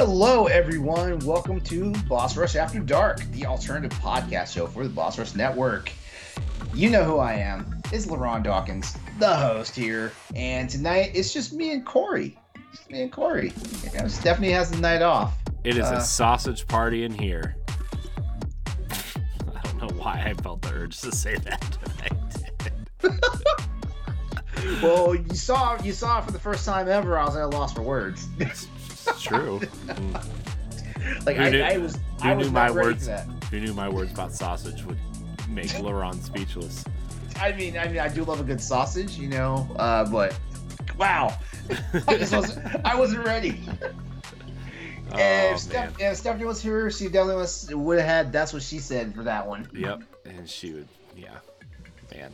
Hello, everyone. Welcome to Boss Rush After Dark, the alternative podcast show for the Boss Rush Network. You know who I am. It's LeRon Dawkins, the host here. And tonight it's just me and Corey. Just me and Corey. You know, Stephanie has the night off. It is Uh, a sausage party in here. I don't know why I felt the urge to say that. but I did. Well, you saw you saw it for the first time ever. I was at a loss for words. It's, it's true. Like I, knew- I was, Who I was my words? Who knew my words about sausage would make LeRon speechless? I mean, I mean, I do love a good sausage, you know. Uh, but wow, I just wasn't. I wasn't ready. Oh, if. Steph, if Stephanie was here, she definitely was, would have had. That's what she said for that one. Yep. And she would. Yeah. Man.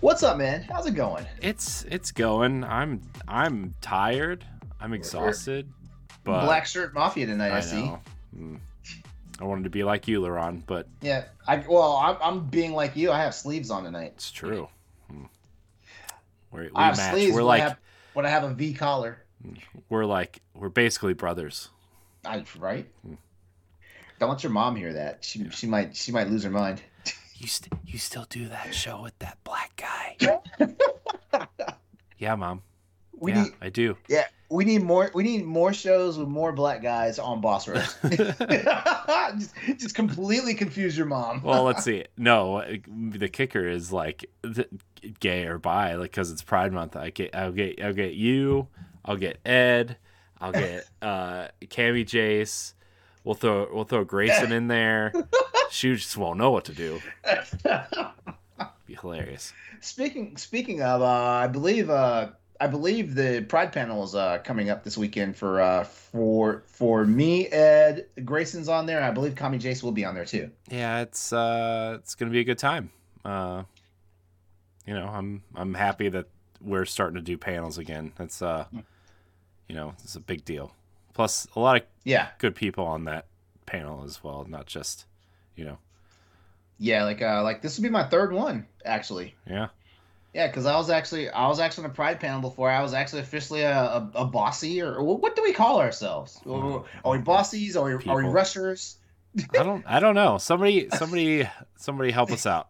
What's up, man? How's it going? It's it's going. I'm I'm tired. I'm exhausted. But Black shirt mafia tonight. I, I see. Mm. I wanted to be like you, LeRon, but Yeah. I well, I'm, I'm being like you. I have sleeves on tonight. it's true. Mm. We're, we I have match. sleeves. We're but like I have, but I have a V collar. we're like we're basically brothers. I, right? Hmm. Don't let your mom hear that. She she might she might lose her mind. You st- you still do that show with that black guy? yeah, mom. We yeah, need I do. yeah we need more we need more shows with more black guys on Boss Rush. just, just completely confuse your mom. Well, let's see. No, the kicker is like gay or bi, like because it's Pride Month. I get, I'll get, I'll get you. I'll get Ed. I'll get uh Cammy Jace. We'll throw, we'll throw Grayson in there. She just won't know what to do. Be hilarious. speaking speaking of, uh, I believe uh, I believe the Pride panel is uh, coming up this weekend for uh, for for me, Ed, Grayson's on there. I believe Kami Jace will be on there too. Yeah, it's uh, it's gonna be a good time. Uh, you know, I'm I'm happy that we're starting to do panels again. It's uh, you know, it's a big deal. Plus, a lot of Yeah, good people on that panel as well, not just, you know, yeah, like uh, like this will be my third one actually. yeah, Yeah, because I was actually I was actually on the Pride panel before. I was actually officially a, a, a bossy, or, or what do we call ourselves? Are we bossies? Are we, are we rushers? I don't, I don't know. Somebody, somebody, somebody help us out.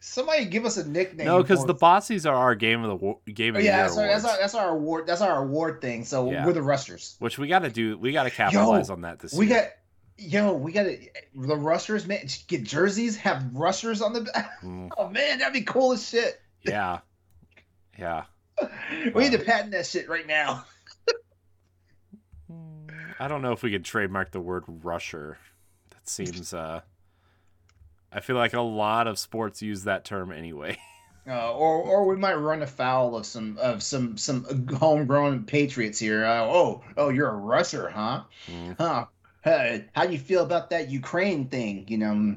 Somebody give us a nickname. No, because the Bossies are our game of the game Oh, of the yeah, year that's our, that's our that's our award. That's our award thing. So Yeah. we're the rushers. which we got to do. We got to capitalize on that this We year. got, yo, we got to the rushers, man. Get jerseys, have rushers on the back. Mm, Oh man, that'd be cool as shit. Yeah, yeah. We need to patent that shit right now. I don't know if we could trademark the word rusher. That seems uh I feel like a lot of sports use that term anyway. Uh, or, or we might run afoul of some of some some homegrown patriots here. Uh, oh, oh, you're a rusher, huh? Mm, Huh? Hey, how do you feel about that Ukraine thing? You know,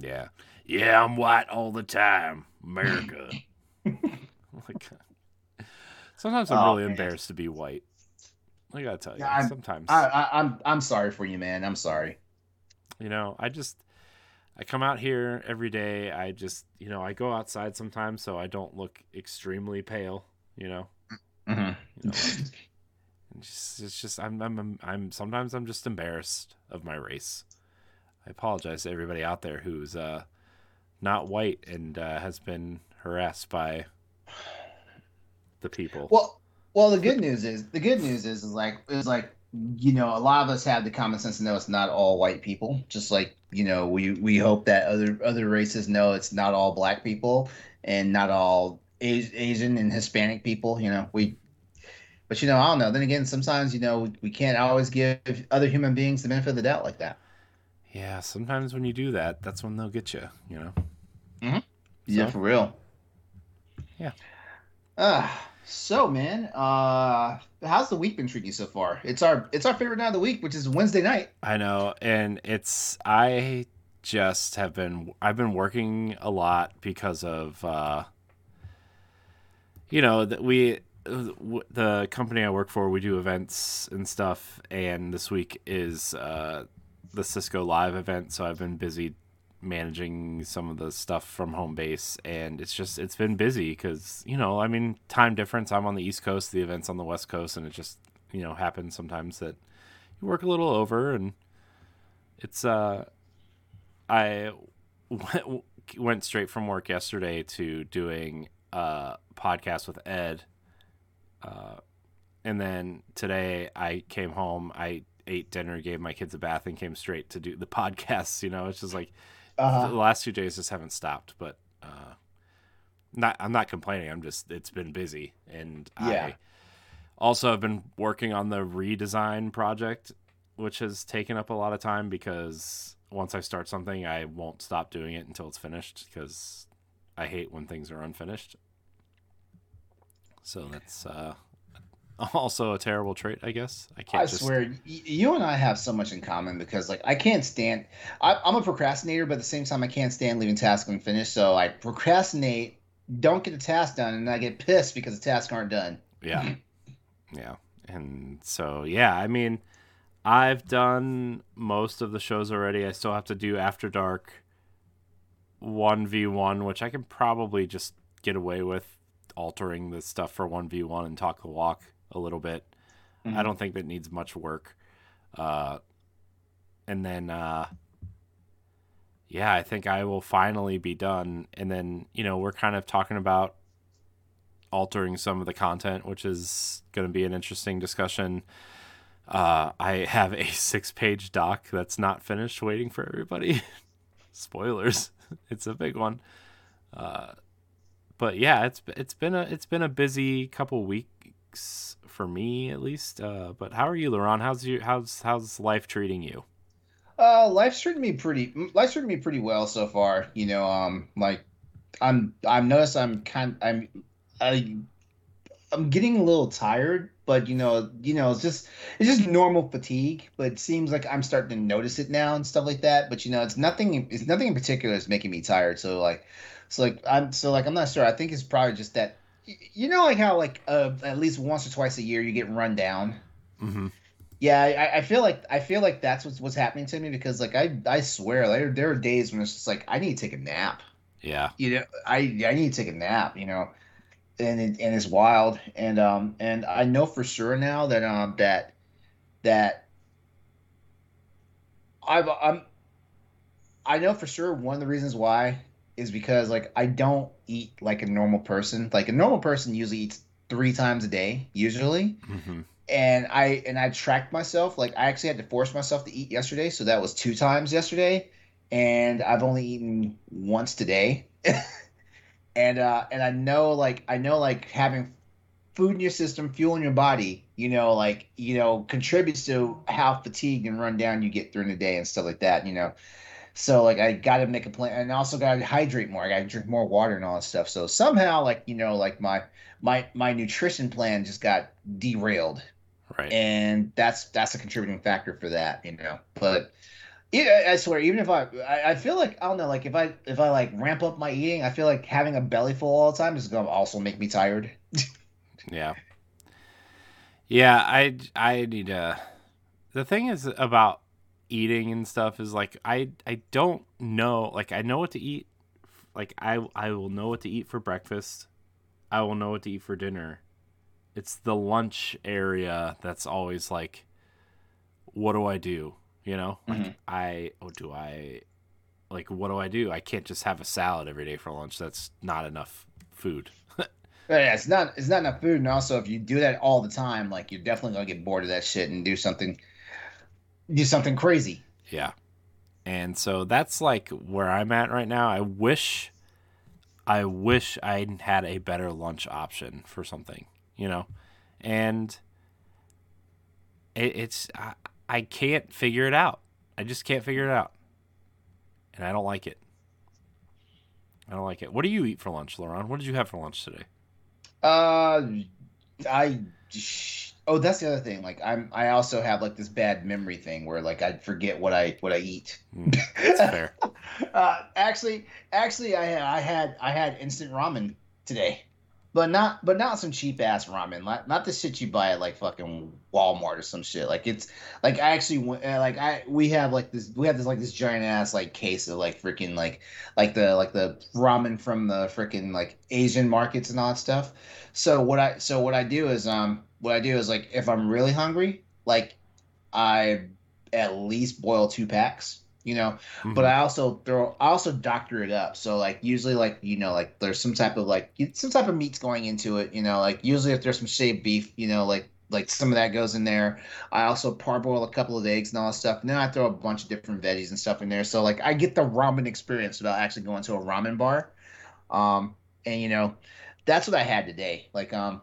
yeah. Yeah, I'm white all the time. America. like Sometimes I'm Oh, really man. embarrassed to be white. I gotta tell you. Yeah, I'm- sometimes I, I, I'm I'm sorry for you, man. I'm sorry. you know, I just I come out here every day. I just you know, I go outside sometimes so I don't look extremely pale, you know. Mm-hmm. You know, like, just, it's just I'm, I'm I'm I'm sometimes I'm just embarrassed of my race. I apologize to everybody out there who's uh not white and uh, has been harassed by the people. Well, well, the good news is the good news is is like is like you know a lot of us have the common sense to know it's not all white people. Just like you know we we hope that other other races know it's not all black people and not all Asian and Hispanic people. You know we. But you know, I don't know. Then again, sometimes you know we can't always give other human beings the benefit of the doubt like that. yeah, sometimes when you do that, that's when they'll get you. You know. Mm-hmm. Yeah, So? for real. Yeah. Ah, so man, uh, how's the week been treating you so far? It's our it's our favorite night of the week, which is Wednesday night. I know, and it's I just have been I've been working a lot because of uh you know that we the company I work for we do events and stuff and this week is uh the Cisco live event so I've been busy managing some of the stuff from home base and it's just it's been busy because you know i mean time difference i'm on the east coast the event's on the west coast and it just you know happens sometimes that you work a little over, and it's uh, I went, went straight from work yesterday to doing a podcast with Ed. Uh, and then today I came home, I ate dinner, gave my kids a bath, and came straight to do the podcasts. You know, it's just like uh-huh. the last two days just haven't stopped. But uh, not, I'm not complaining. I'm just it's been busy, and yeah. I also have been working on the redesign project, which has taken up a lot of time because once I start something, I won't stop doing it until it's finished because I hate when things are unfinished. So that's uh, also a terrible trait, I guess. I can't. I just... swear, you and I have so much in common because, like, I can't stand. I, am a procrastinator, but at the same time, I can't stand leaving tasks unfinished. So I procrastinate, don't get the task done, and I get pissed because the tasks aren't done. Yeah, yeah, and so yeah, I mean, I've done most of the shows already. I still have to do After Dark one v one, which I can probably just get away with altering the stuff for one v one and talk the walk a little bit. Mm-hmm. I don't think that needs much work. Uh, and then, uh, yeah, I think I will finally be done. And then, you know, we're kind of talking about altering some of the content, which is going to be an interesting discussion. Uh, I have a six page doc that's not finished waiting for everybody. Spoilers. it's a big one. Uh, but yeah, it's it's been a it's been a busy couple weeks for me at least. Uh, but how are you, LeRon? How's you how's how's life treating you? Uh, life's treating me pretty. Life's treating me pretty well so far. You know, um, like I'm I've noticed I'm kind I'm I I'm getting a little tired, but you know, you know, it's just it's just normal fatigue. But it seems like I'm starting to notice it now and stuff like that. But you know, it's nothing. It's nothing in particular that's making me tired. So like, so like I'm so like I'm not sure. I think it's probably just that. You know, like how like uh, at least once or twice a year you get run down. Mm-hmm. Yeah, I, I, feel like I feel like that's what's what's happening to me because like I I swear there there are days when it's just like I need to take a nap. Yeah. You know, I I need to take a nap. You know, and it, and it's wild. And um and I know for sure now that um that that I've I'm I know for sure one of the reasons why is because like I don't eat like a normal person. Like a normal person usually eats three times a day, usually. Mm-hmm. And I and I tracked myself. Like I actually had to force myself to eat yesterday, so that was two times yesterday. And I've only eaten once today. and uh and I know like I know like having food in your system, fuel in your body, you know, like you know, contributes to how fatigued and run down you get during the day and stuff like that, you know. So like I got to make a plan, and also got to hydrate more. I got to drink more water and all that stuff. So somehow, like you know, like my my my nutrition plan just got derailed, right? And that's that's a contributing factor for that, you know. But yeah, I swear, even if I, I, I feel like I don't know, like if I if I like ramp up my eating, I feel like having a belly full all the time is gonna also make me tired. yeah. Yeah, I I need to. The thing is about eating and stuff is like I I don't know like I know what to eat like I I will know what to eat for breakfast. I will know what to eat for dinner. It's the lunch area that's always like what do I do? You know? Like mm-hmm. I oh do I like what do I do? I can't just have a salad every day for lunch. That's not enough food. yeah, it's not it's not enough food and also if you do that all the time, like you're definitely gonna get bored of that shit and do something do something crazy. Yeah. And so that's like where I'm at right now. I wish I wish I had a better lunch option for something, you know. And it, it's I, I can't figure it out. I just can't figure it out. And I don't like it. I don't like it. What do you eat for lunch, LeRon? What did you have for lunch today? Uh I Oh, that's the other thing. Like I'm, I also have like this bad memory thing where like I forget what I what I eat. Mm, that's fair. uh, actually, actually, I had I had I had instant ramen today, but not but not some cheap ass ramen. Not not the shit you buy at like fucking Walmart or some shit. Like it's like I actually uh, like I we have like this we have this like this giant ass like case of like freaking like like the like the ramen from the freaking like Asian markets and all that stuff. So what I so what I do is um what I do is like if I'm really hungry, like I at least boil two packs. You know, Mhm. but I also throw I also doctor it up. So like usually like you know like there's some type of like some type of meats going into it. You know, like usually if there's some shaved beef, you know, like like some of that goes in there. I also parboil a couple of eggs and all that stuff. And then I throw a bunch of different veggies and stuff in there. So like I get the ramen experience without actually going to a ramen bar. Um, and you know, that's what I had today. Like um,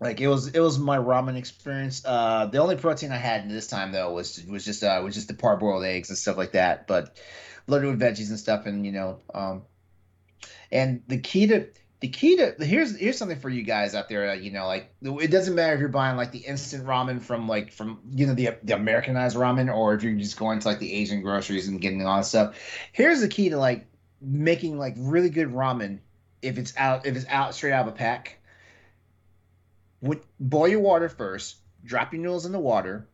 like it was it was my ramen experience. Uh, the only protein I had this time though was was just uh was just the parboiled eggs and stuff like that. But loaded with veggies and stuff, and you know, um, and the key to the key to here's here's something for you guys out there. Uh, you know, like it doesn't matter if you're buying like the instant ramen from like from you know the the Americanized ramen, or if you're just going to like the Asian groceries and getting all that stuff. Here's the key to like making like really good ramen if it's out if it's out straight out of a pack. Would boil your water first, drop your noodles in the water,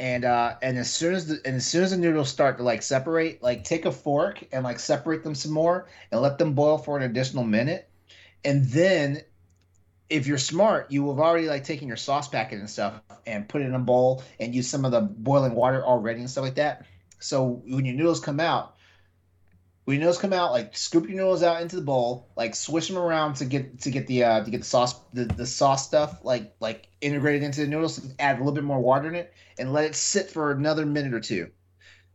and uh and as soon as the and as soon as the noodles start to like separate, like take a fork and like separate them some more and let them boil for an additional minute. And then if you're smart, you have already like taken your sauce packet and stuff and put it in a bowl and use some of the boiling water already and stuff like that. So when your noodles come out, when your noodles come out, like scoop your noodles out into the bowl, like swish them around to get to get the uh to get the sauce the, the sauce stuff like like integrated into the noodles, add a little bit more water in it, and let it sit for another minute or two.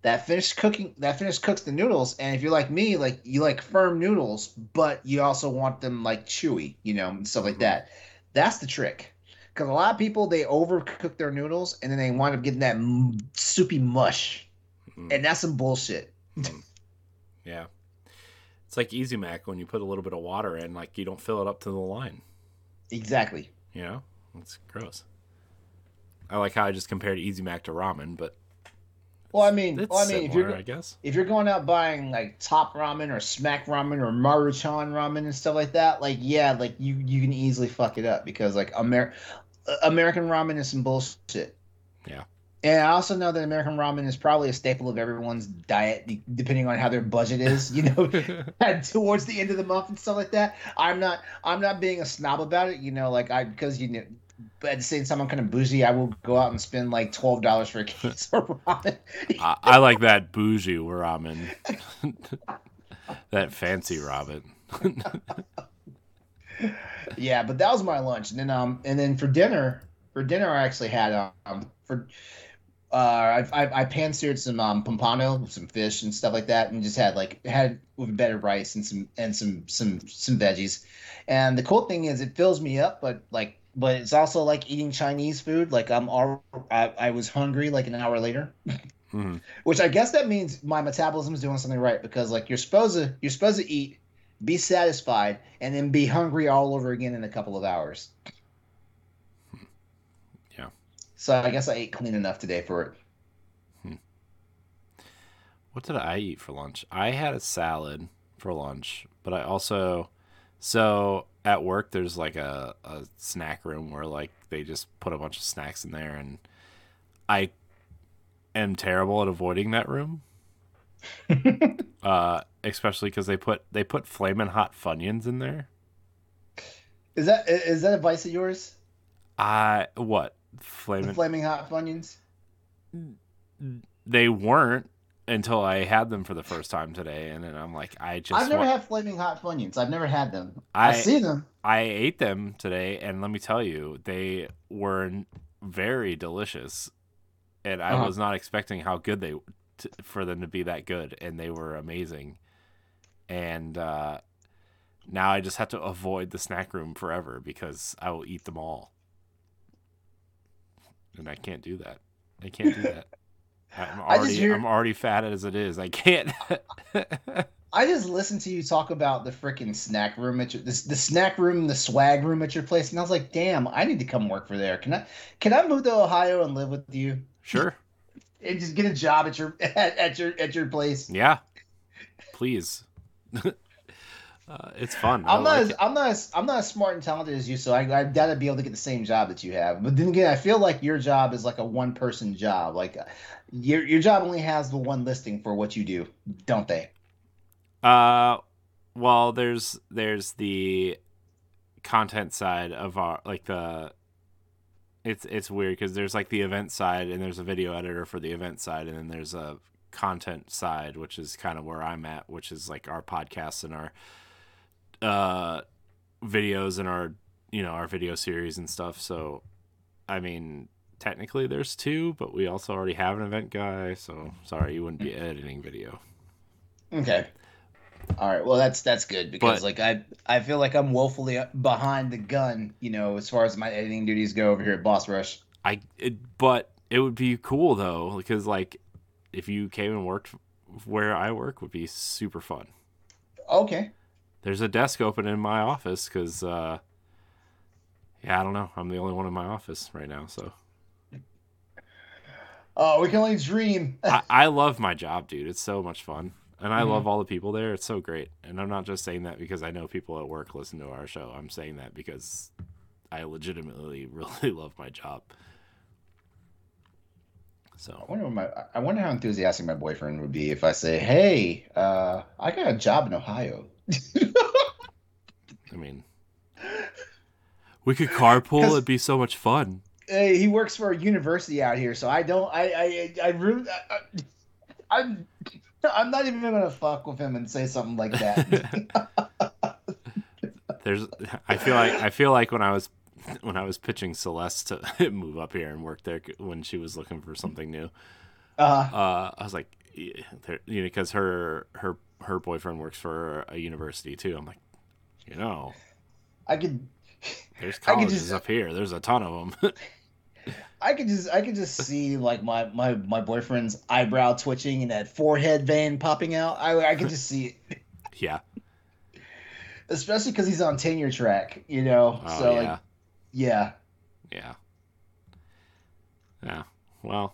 That finished cooking that finished cooks the noodles, and if you're like me, like you like firm noodles, but you also want them like chewy, you know, and stuff like that. That's the trick. Because a lot of people they overcook their noodles and then they wind up getting that m- soupy mush, Mm. and that's some bullshit. Yeah. It's like Easy Mac when you put a little bit of water in, like you don't fill it up to the line. Exactly. You know? It's gross. I like how I just compared Easy Mac to ramen, but Well, I mean, well, I mean, if you're I guess. if you're going out buying like top ramen or smack ramen or maruchan ramen and stuff like that, like yeah, like you you can easily fuck it up because like Amer- American ramen is some bullshit. Yeah. And I also know that American ramen is probably a staple of everyone's diet, depending on how their budget is. You know, towards the end of the month and stuff like that. I'm not I'm not being a snob about it. You know, like I because you know. But at the same time, I'm kind of bougie. I will go out and spend like twelve dollars for a case of ramen. I, I like that bougie ramen. that fancy ramen. yeah, but that was my lunch, and then um, and then for dinner, for dinner I actually had um for uh I I, I pan seared some um pompano, some fish and stuff like that, and just had like had with better rice and some and some some some veggies, and the cool thing is it fills me up, but like but it's also like eating Chinese food. Like I'm all I, I was hungry like an hour later. Mhm. Which I guess that means my metabolism is doing something right because like you're supposed to you're supposed to eat, be satisfied, and then be hungry all over again in a couple of hours. So I guess I ate clean enough today for it. What did I eat for lunch? I had a salad for lunch, but I also so at work there's like a, a snack room where like they just put a bunch of snacks in there and I am terrible at avoiding that room. uh especially because they put they put flamin' hot funyuns in there. Is that is that advice of yours? I what The flaming hot funyuns. they weren't until I had them for the first time today, and then I'm like, I just I've never want- had flaming hot funyuns. I've never had them. I, I see them. I ate them today, and let me tell you, they were very delicious, and I Uh-huh. was not expecting how good they t- for them to be that good, and they were amazing. And uh, now I just have to avoid the snack room forever because I will eat them all, and I can't do that. I can't do that. I'm already hear- I'm already fat as it is. I can't. I just listened to you talk about the freaking snack room at your this the snack room, the swag room at your place, and I was like, damn, I need to come work for there. Can I can I move to Ohio and live with you sure. and just get a job at your at, at your at your place? Yeah. Please. Uh, it's fun. I'm not like as it. I'm not as I'm not as smart and talented as you, so I I gotta be able to get the same job that you have. But then again, I feel like your job is like a one person job. Like your your job only has the one listing for what you do, don't they? Uh, well, there's there's the content side of our like the it's it's weird because there's like the event side and there's a video editor for the event side and then there's a content side which is kind of where i'm at which is like our podcasts and our uh videos in our you know our video series and stuff so i mean technically there's two but we also already have an event guy so sorry you wouldn't be editing video Okay. All right. Well, that's that's good because But- like I I feel like I'm woefully behind the gun, you know, as far as my editing duties go over here at Boss Rush. I it, but it would be cool though because like if you came and worked where I work would be super fun. Okay. There's a desk open in my office because uh, yeah, I don't know. I'm the only one in my office right now, so Oh, we can only dream. I, I love my job, dude. It's so much fun, and I Mhm. love all the people there. It's so great, and I'm not just saying that because I know people at work listen to our show. I'm saying that because I legitimately really love my job. So I wonder what my I wonder how enthusiastic my boyfriend would be if I say, "Hey, uh, I got a job in Ohio." I mean, we could carpool. It'd be so much fun. Hey, he works for a university out here, so I don't. I I I really. I, I, I'm. I'm not even gonna fuck with him and say something like that. There's, I feel like I feel like when I was when I was pitching Celeste to move up here and work there when she was looking for something new. uh, Uh, I was like, you know, because her her her boyfriend works for a university too. I'm like, you know, I could. there's colleges just- up here. There's a ton of them. I could just I could just see like my my my boyfriend's eyebrow twitching and that forehead vein popping out. I I could just see it, yeah. especially because he's on tenure track, you know. Oh so yeah. like yeah, Yeah. Yeah. Well,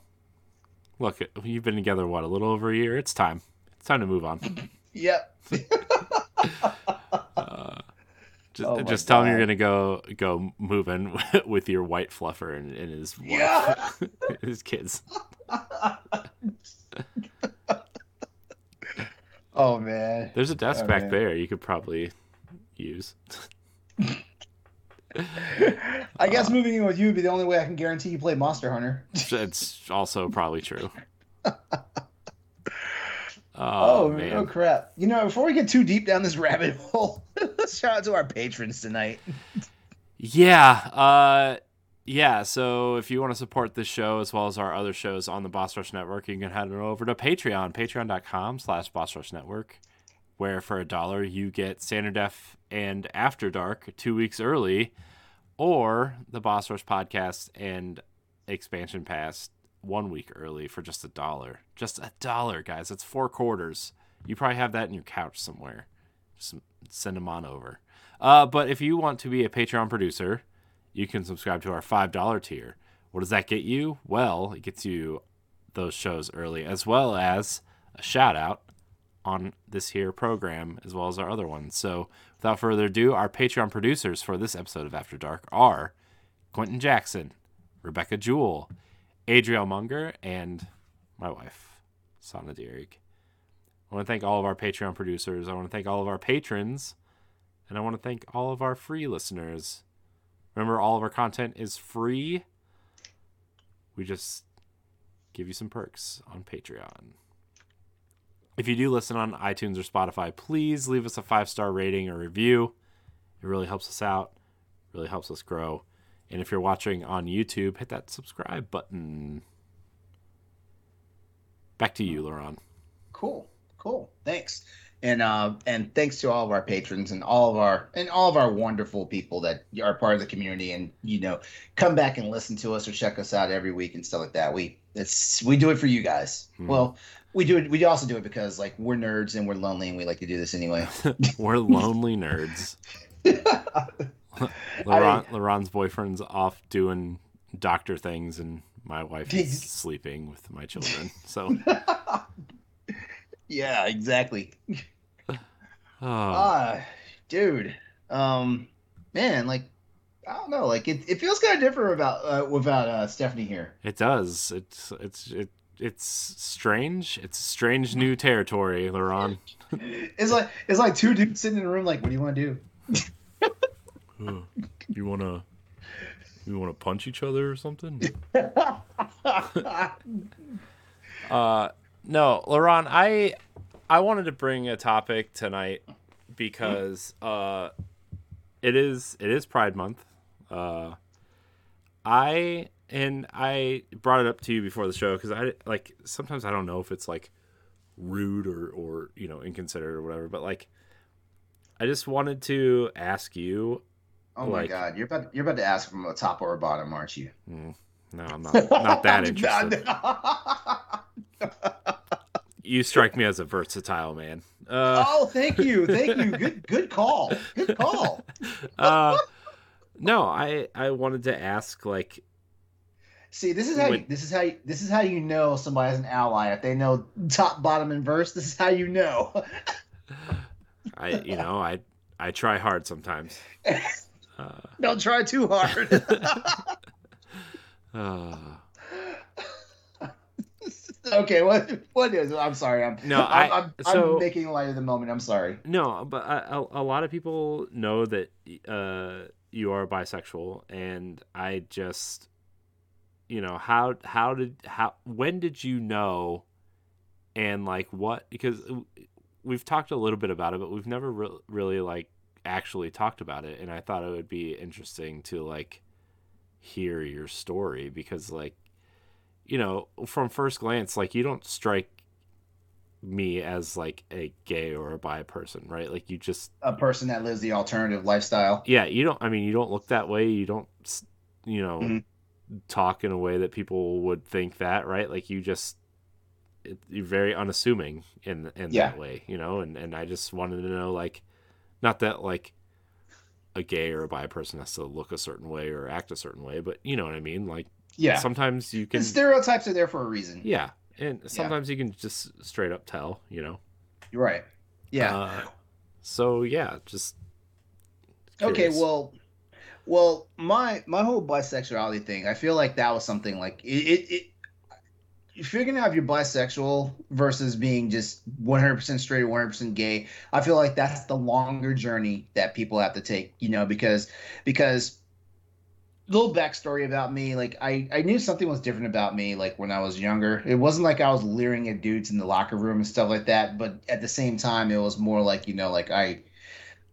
look, you've been together what a little over a year. It's time. It's time to move on. yep. Uh, just Oh just tell him you're gonna go go moving with your white fluffer and, and his wife, Yeah. his kids. oh man. There's a desk Oh, back man. there you could probably use. I guess moving in with you would be the only way I can guarantee you play Monster Hunter. it's also probably true. Oh, Oh, man. man. oh crap! You know, before we get too deep down this rabbit hole, let's shout out to our patrons tonight. Yeah, uh yeah, so if you want to support this show as well as our other shows on the Boss Rush Network, you can head on over to Patreon, patreon.com slash Boss Rush Network, where for a dollar you get Standard Def and After Dark two weeks early, or the Boss Rush podcast and Expansion Pass one week early for just a dollar. Just a dollar, guys. It's four quarters. You probably have that in your couch somewhere. Just send them on over. Uh, but if you want to be a Patreon producer, you can subscribe to our $5 tier. What does that get you? Well, it gets you those shows early, as well as a shout out on this here program, as well as our other ones. So, without further ado, our Patreon producers for this episode of After Dark are Quentin Jackson, Rebecca Jewell, Adriel Munger, and my wife, Sana Dierig. I want to thank all of our Patreon producers. I want to thank all of our patrons. And I want to thank all of our free listeners. Remember, all of our content is free. We just give you some perks on Patreon. If you do listen on iTunes or Spotify, please leave us a five star rating or review. It really helps us out, really helps us grow. And if you're watching on YouTube, hit that subscribe button. Back to you, LeRon. Cool, cool. Thanks, and uh, and thanks to all of our patrons and all of our and all of our wonderful people that are part of the community and you know come back and listen to us or check us out every week and stuff like that. We it's we do it for you guys. Mhm. Well, we do it. We also do it because like we're nerds and we're lonely and we like to do this anyway. We're lonely nerds. LeRon, LeRon's boyfriend's off doing doctor things, and my wife is sleeping with my children. So, yeah, exactly. oh, Ah, dude. Um, man, like I don't know, like it, it feels kind of different about uh, without uh, Stephanie here. it does. It's it's it, it's strange. It's strange new territory, LeRon. It's like it's like two dudes sitting in a room, like, what do you want to do? you wanna you You want to punch each other or something? uh, no, LeRon, I I wanted to bring a topic tonight because uh, it is it is Pride Month. Uh, I and I brought it up to you before the show because I like sometimes I don't know if it's like rude or or you know inconsiderate or whatever, but like I just wanted to ask you. Oh my god, you're about you're about to ask from a top or a bottom, aren't you? mm, no, I'm not not that interested. you strike me as a versatile man. Uh, oh, thank you, thank you. Good good call. Good call. uh, no, I I wanted to ask like See, this is how When- you, this is how you, this is how you know somebody's an ally. If they know top, bottom, and verse, this is how you know. I you know I I try hard sometimes. Uh, Don't try too hard. uh, okay, what what is? I'm sorry. I'm No, I'm, I- I'm, so- I'm making light of the moment. I'm sorry. no, but a, a, a lot of people know that uh, you are bisexual, and I just you know how how did how when did you know, and like what because we've talked a little bit about it, but we've never re- really like actually talked about it, and I thought it would be interesting to like hear your story because like you know from first glance like you don't strike me as like a gay or a bi person right like you just A person that lives the alternative lifestyle. yeah you don't i mean you don't look that way you don't you know Mhm. talk in a way that people would think that right like you just it, you're very unassuming in in Yeah. that way you know and and i just wanted to know like not that like a gay or a bi person has to look a certain way or act a certain way but you know what i mean like Yeah. sometimes you can And stereotypes are there for a reason. yeah and sometimes you can just straight up tell you know You're right. Yeah. Uh, so yeah just okay. Well, well, my my whole bisexuality thing. I feel like that was something like it. it, it if you're gonna have your bisexual versus being just 100% straight or 100% gay, I feel like that's the longer journey that people have to take. You know, because because little backstory about me like I, I knew something was different about me like when i was younger. It wasn't like i was leering at dudes in the locker room and stuff like that but at the same time it was more like you know like i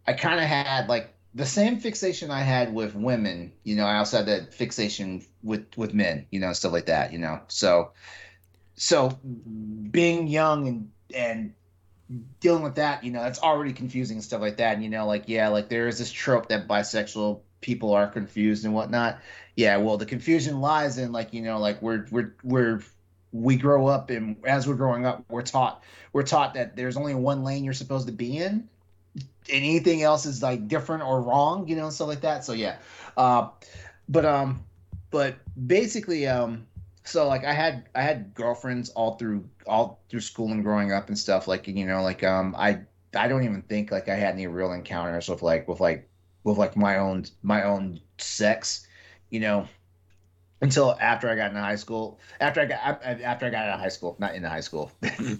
i kind of had like the same fixation i had with women you know i also had that fixation with with men you know stuff like that you know so so being young and and dealing with that you know that's already confusing and stuff like that and you know like yeah like there is this trope that bisexual people are confused and whatnot. Yeah well the confusion lies in like you know like we're we're we're we grow up and as we're growing up we're taught we're taught that there's only one lane you're supposed to be in and anything else is like different or wrong you know and stuff like that. So yeah. Uh but um but basically um so like i had i had girlfriends all through all through school and growing up and stuff like you know like um i i don't even think like i had any real encounters with like with like with like my own my own sex you know until after i got into high school after i got after i got out of high school not into high school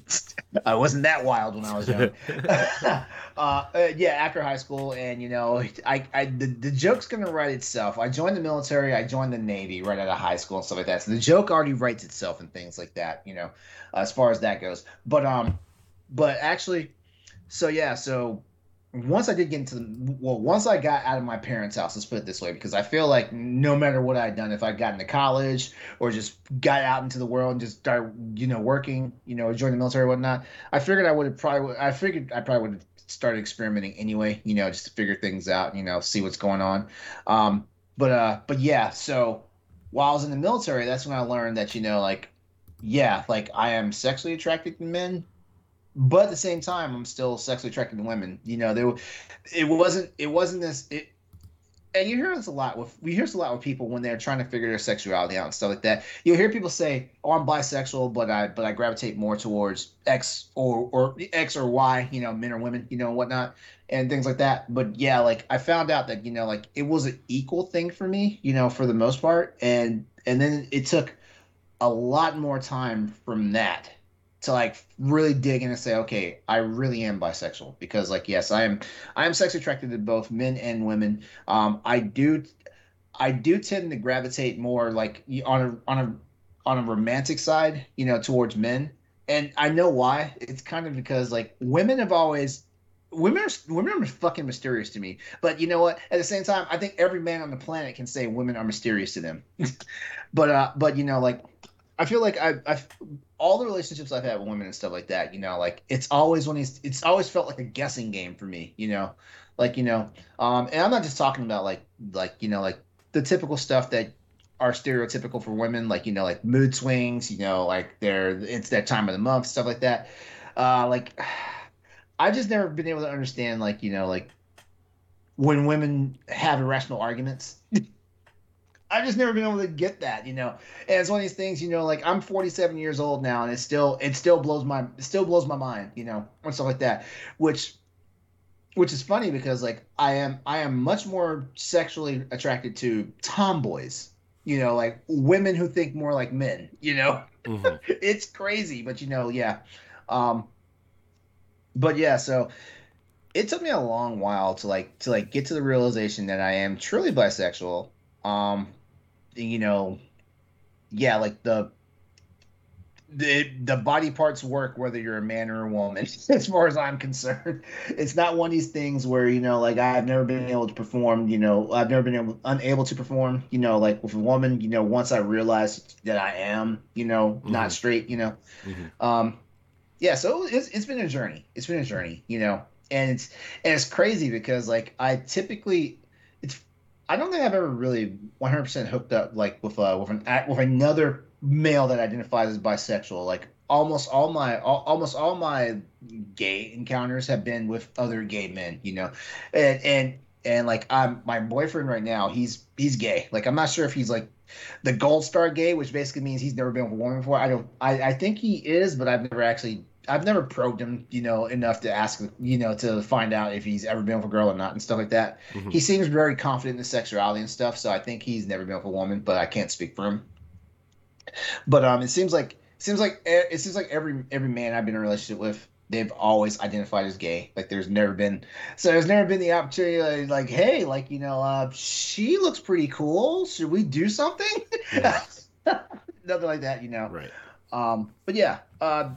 i wasn't that wild when i was young uh, uh, yeah, after high school, and you know, I, I the, the joke's gonna write itself. I joined the military, I joined the Navy right out of high school and stuff like that. So the joke already writes itself and things like that, you know, as far as that goes. But um, but actually, so yeah, so once I did get into the well, once I got out of my parents' house, let's put it this way, because I feel like no matter what I'd done, if I got into college or just got out into the world and just started, you know, working, you know, join the military or whatnot, I figured I would have probably, I figured I probably would have started experimenting anyway, you know, just to figure things out, you know, see what's going on. Um, but uh, but yeah, so while I was in the military, that's when I learned that you know, like, yeah, like I am sexually attracted to men, but at the same time, I'm still sexually attracted to women. You know, there, it wasn't, it wasn't this. It, and you hear this a lot with we hear this a lot with people when they're trying to figure their sexuality out and stuff like that. You'll hear people say, "Oh, I'm bisexual, but I but I gravitate more towards X or or X or Y, you know, men or women, you know, whatnot, and things like that." But yeah, like I found out that you know, like it was an equal thing for me, you know, for the most part, and and then it took a lot more time from that to like really dig in and say, okay, I really am bisexual because like yes, I am I am sex attracted to both men and women. Um, I do I do tend to gravitate more like on a on a on a romantic side, you know, towards men. And I know why. It's kind of because like women have always women are women are fucking mysterious to me. But you know what? At the same time, I think every man on the planet can say women are mysterious to them. but uh, but you know, like I feel like I I've all the relationships I've had with women and stuff like that, you know, like it's always when he's it's always felt like a guessing game for me, you know, like you know, um, and I'm not just talking about like like you know like the typical stuff that are stereotypical for women, like you know like mood swings, you know, like they're it's that time of the month, stuff like that. Uh, like I've just never been able to understand like you know like when women have irrational arguments. I've just never been able to get that, you know. And it's one of these things, you know, like I'm 47 years old now, and it still it still blows my it still blows my mind, you know, and stuff like that. Which which is funny because like I am I am much more sexually attracted to tomboys, you know, like women who think more like men, you know. Mm-hmm. it's crazy, but you know, yeah. Um but yeah, so it took me a long while to like to like get to the realization that I am truly bisexual. Um you know, yeah, like the the the body parts work whether you're a man or a woman as far as i'm concerned it's not one of these things where you know like i've never been able to perform you know i've never been able, unable to perform you know like with a woman you know once i realized that i am you know mm-hmm. not straight you know mm-hmm. um yeah so it's, it's been a journey it's been a journey you know and it's and it's crazy because like i typically I don't think I've ever really 100% hooked up like with uh, with an with another male that identifies as bisexual. Like almost all my all, almost all my gay encounters have been with other gay men, you know, and and and like I'm my boyfriend right now. He's he's gay. Like I'm not sure if he's like the gold star gay, which basically means he's never been with a woman before. I don't. I I think he is, but I've never actually I've never probed him, you know, enough to ask, you know, to find out if he's ever been with a girl or not and stuff like that. Mm-hmm. He seems very confident in his sexuality and stuff, so I think he's never been with a woman, but I can't speak for him. But um, it seems like it seems like it seems like every every man I've been in a relationship with, they've always identified as gay. Like there's never been, so there's never been the opportunity like, like hey, like you know, uh, she looks pretty cool. Should we do something? Yeah. Nothing like that, you know. Right. Um, but yeah, uh,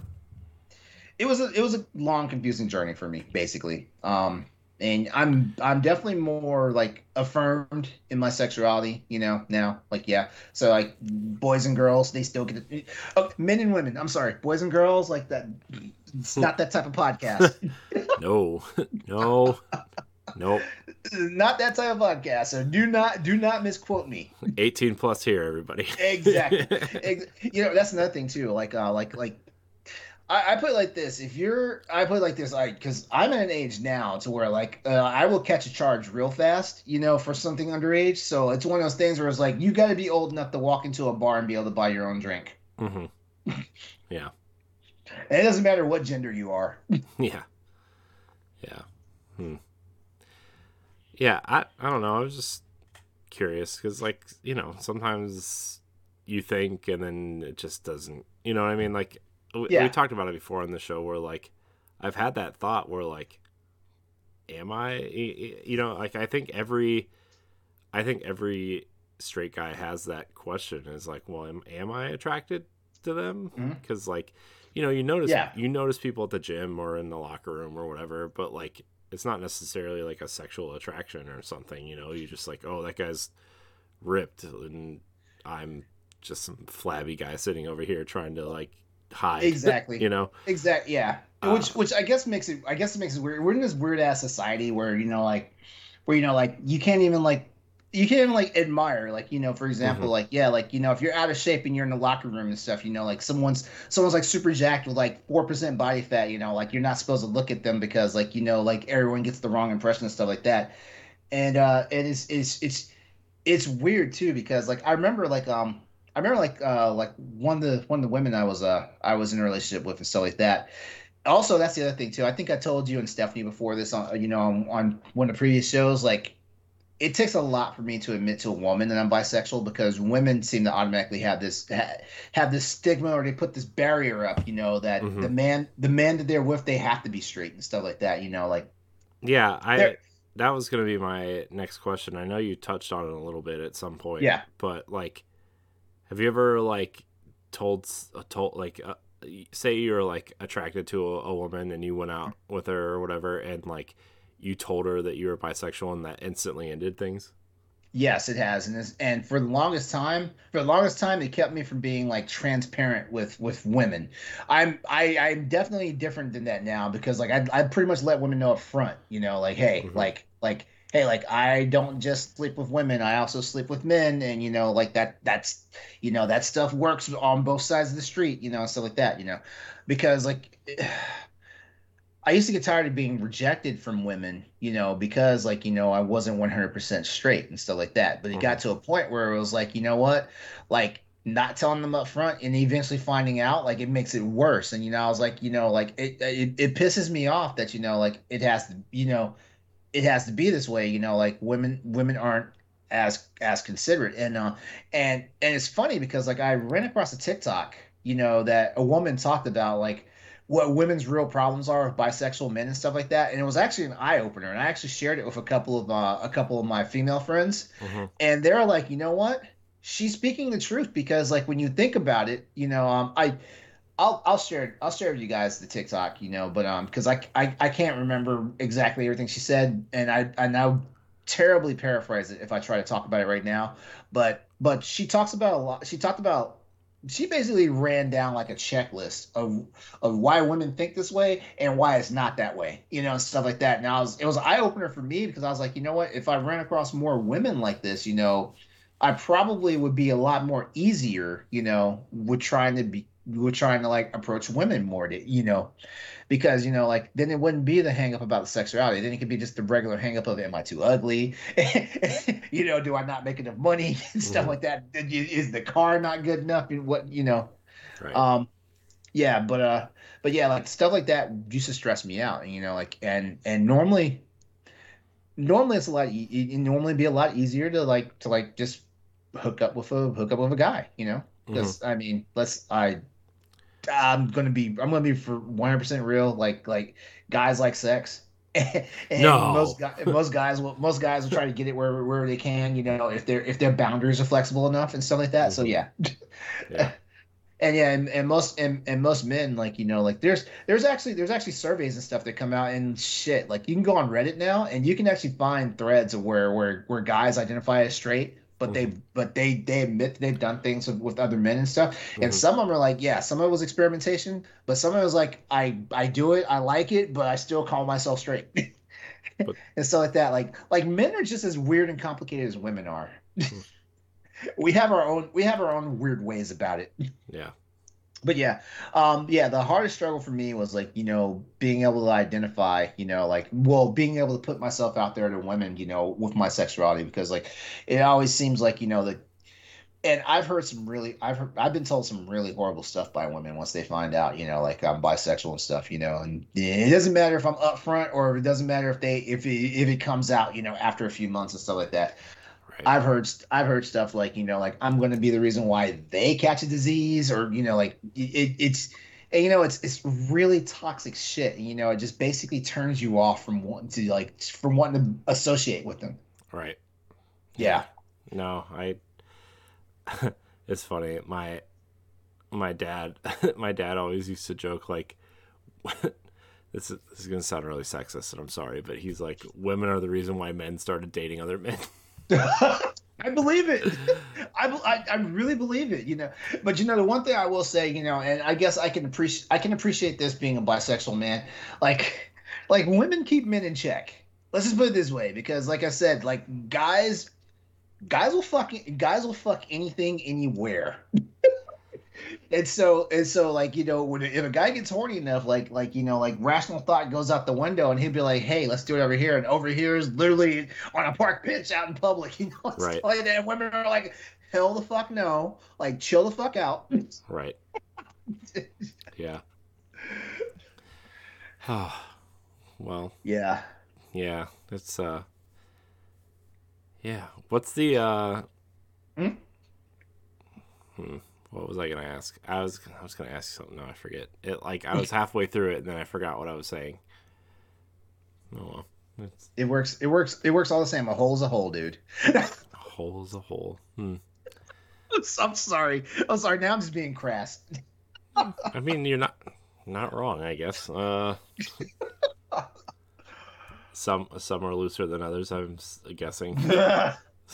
it was a it was a long, confusing journey for me, basically. Um, and I'm I'm definitely more like affirmed in my sexuality, you know, now. Like yeah. So like boys and girls, they still get it. Oh, men and women. I'm sorry, boys and girls, like that. It's not that type of podcast. no, no, nope. Not that type of podcast. So do not do not misquote me. 18 plus here, everybody. exactly. you know that's another thing too. Like uh, like like I, I put like this: if you're, I put like this, like because I'm at an age now to where like uh, I will catch a charge real fast, you know, for something underage. So it's one of those things where it's like you got to be old enough to walk into a bar and be able to buy your own drink. Mm-hmm. Yeah. and it doesn't matter what gender you are. yeah. Yeah. Hmm. Yeah, I I don't know. I was just curious because like you know sometimes you think and then it just doesn't. You know what I mean? Like yeah. we talked about it before on the show where like I've had that thought where like am I you know like I think every I think every straight guy has that question is like well am, am I attracted to them because mm-hmm. like you know you notice yeah. you notice people at the gym or in the locker room or whatever but like it's not necessarily like a sexual attraction or something you know you just like oh that guy's ripped and I'm just some flabby guy sitting over here trying to like hide. Exactly. you know. Exactly. Yeah. Uh, which which I guess makes it I guess it makes it weird. We're in this weird ass society where you know like where you know like you can't even like you can't even like admire like you know for example mm-hmm. like yeah like you know if you're out of shape and you're in the locker room and stuff you know like someone's someone's like super jacked with like 4% body fat you know like you're not supposed to look at them because like you know like everyone gets the wrong impression and stuff like that and uh and it's it's it's it's weird too because like i remember like um I remember like uh like one of the one of the women I was uh I was in a relationship with and stuff like that. Also, that's the other thing too. I think I told you and Stephanie before this on you know on, on one of the previous shows like it takes a lot for me to admit to a woman that I'm bisexual because women seem to automatically have this have this stigma or they put this barrier up, you know, that mm-hmm. the man the man that they're with they have to be straight and stuff like that, you know, like yeah, I that was gonna be my next question. I know you touched on it a little bit at some point. Yeah. But like, have you ever like told told like uh, say you're like attracted to a, a woman and you went out with her or whatever and like you told her that you were bisexual and that instantly ended things? Yes, it has, and and for the longest time, for the longest time, it kept me from being like transparent with with women. I'm I I'm definitely different than that now because like I I pretty much let women know up front, you know, like hey, mm-hmm. like like hey, like I don't just sleep with women, I also sleep with men, and you know, like that that's you know that stuff works on both sides of the street, you know, and stuff like that, you know, because like. I used to get tired of being rejected from women, you know, because like, you know, I wasn't 100% straight and stuff like that. But it mm-hmm. got to a point where it was like, you know what? Like not telling them up front and eventually finding out, like it makes it worse. And you know, I was like, you know, like it it, it pisses me off that you know, like it has to, you know, it has to be this way, you know, like women women aren't as as considerate and uh and and it's funny because like I ran across a TikTok, you know, that a woman talked about like what women's real problems are with bisexual men and stuff like that. And it was actually an eye opener. And I actually shared it with a couple of uh, a couple of my female friends, mm-hmm. and they're like, you know what? She's speaking the truth because like when you think about it, you know, um, I. I'll, I'll share I'll share with you guys the TikTok, you know, but um, because I, I I can't remember exactly everything she said, and I I now terribly paraphrase it if I try to talk about it right now, but but she talks about a lot. She talked about she basically ran down like a checklist of of why women think this way and why it's not that way, you know, stuff like that. Now it was eye opener for me because I was like, you know what, if I ran across more women like this, you know, I probably would be a lot more easier, you know, with trying to be with trying to like approach women more to, you know, because you know like then it wouldn't be the hang up about sexuality. Then it could be just the regular hang up of am i too ugly? You know do i not make enough money? And stuff mm-hmm. like that. Is the car not good enough? And what you know. Right. um yeah but uh but yeah like stuff like that used to stress me out you know like and and normally normally it's a lot it normally be a lot easier to like to like just hook up with a hook up with a guy you know? Because mm-hmm. i mean let's i I'm gonna be I'm gonna be for 100 percent real. Like like guys like sex. and no. most guys most guys will most guys will try to get it wherever wherever they can. You know if their if their boundaries are flexible enough and stuff like that. Mm-hmm. So yeah. yeah. and yeah, and, and most and, and most men like you know like there's there's actually there's actually surveys and stuff that come out and shit like you can go on Reddit now and you can actually find threads of where where where guys identify as straight but mm-hmm. they but they they admit they've done things with, with other men and stuff. Mm-hmm. And some of them are like, yeah, some of it was experimentation, but some of it was like, I I do it, I like it, but I still call myself straight. but, and stuff like that. Like like men are just as weird and complicated as women are. Mm-hmm. we have our own we have our own weird ways about it. Yeah but yeah um yeah the hardest struggle for me was like you know being able to identify you know like well being able to put myself out there to women you know with my sexuality because like it always seems like you know that and I've heard some really I've heard, I've been told some really horrible stuff by women once they find out, you know, like I'm bisexual and stuff, you know, and it doesn't matter if I'm upfront or it doesn't matter if they if it, if it comes out, you know, after a few months and stuff like that. Right. I've heard I've heard stuff like you know like I'm going to be the reason why they catch a disease or you know like it, it's and, you know it's it's really toxic shit. You know it just basically turns you off from wanting to like from wanting to associate with them. Right. Yeah. No, I. it's funny. My my dad my dad always used to joke like. this is, this is gonna sound really sexist, and I'm sorry, but he's like, women are the reason why men started dating other men. I believe it. I, I, I really believe it. You know, but you know the one thing I will say, you know, and I guess I can appreciate I can appreciate this being a bisexual man. Like, like women keep men in check. Let's just put it this way, because like I said, like guys, guys will fuck guys will fuck anything anywhere and so and so like you know when if a guy gets horny enough like like you know like rational thought goes out the window and he'll be like hey let's do it over here. And over here is literally on a park bench out in public you know right. like that women are like hell the fuck no. Like chill the fuck out. Right. Yeah. Well. Yeah. Yeah it's uh yeah. What's the uh hmm? hmm what was I gonna ask? I was I was gonna ask something. No, I forget. It like I was halfway through it and then I forgot what I was saying. Oh well, It's, It works. It works. It works all the same. A hole's a hole, dude. a hole's a hole. Hmm. I'm sorry. I'm sorry. Now I'm just being crass. I mean, you're not not wrong, I guess. Uh, some some are looser than others. I'm guessing.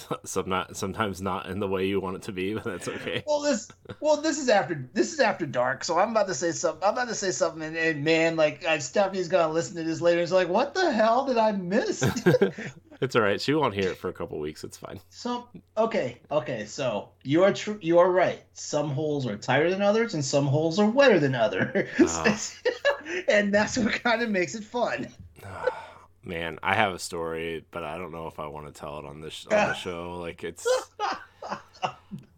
Some not sometimes not in the way you want it to be, but that's okay. Well, this well, this is after this is after dark, so I'm about to say something. I'm about to say something, and, and man, like Stephanie's gonna listen to this later. It's like, what the hell did I miss? it's all right. She won't hear it for a couple weeks. It's fine. so okay, okay, so you are true. You are right. Some holes are tighter than others, and some holes are wetter than others, Ah. and that's what kind of makes it fun. Man, I have a story, but I don't know if I want to tell it on this on the show. Like it's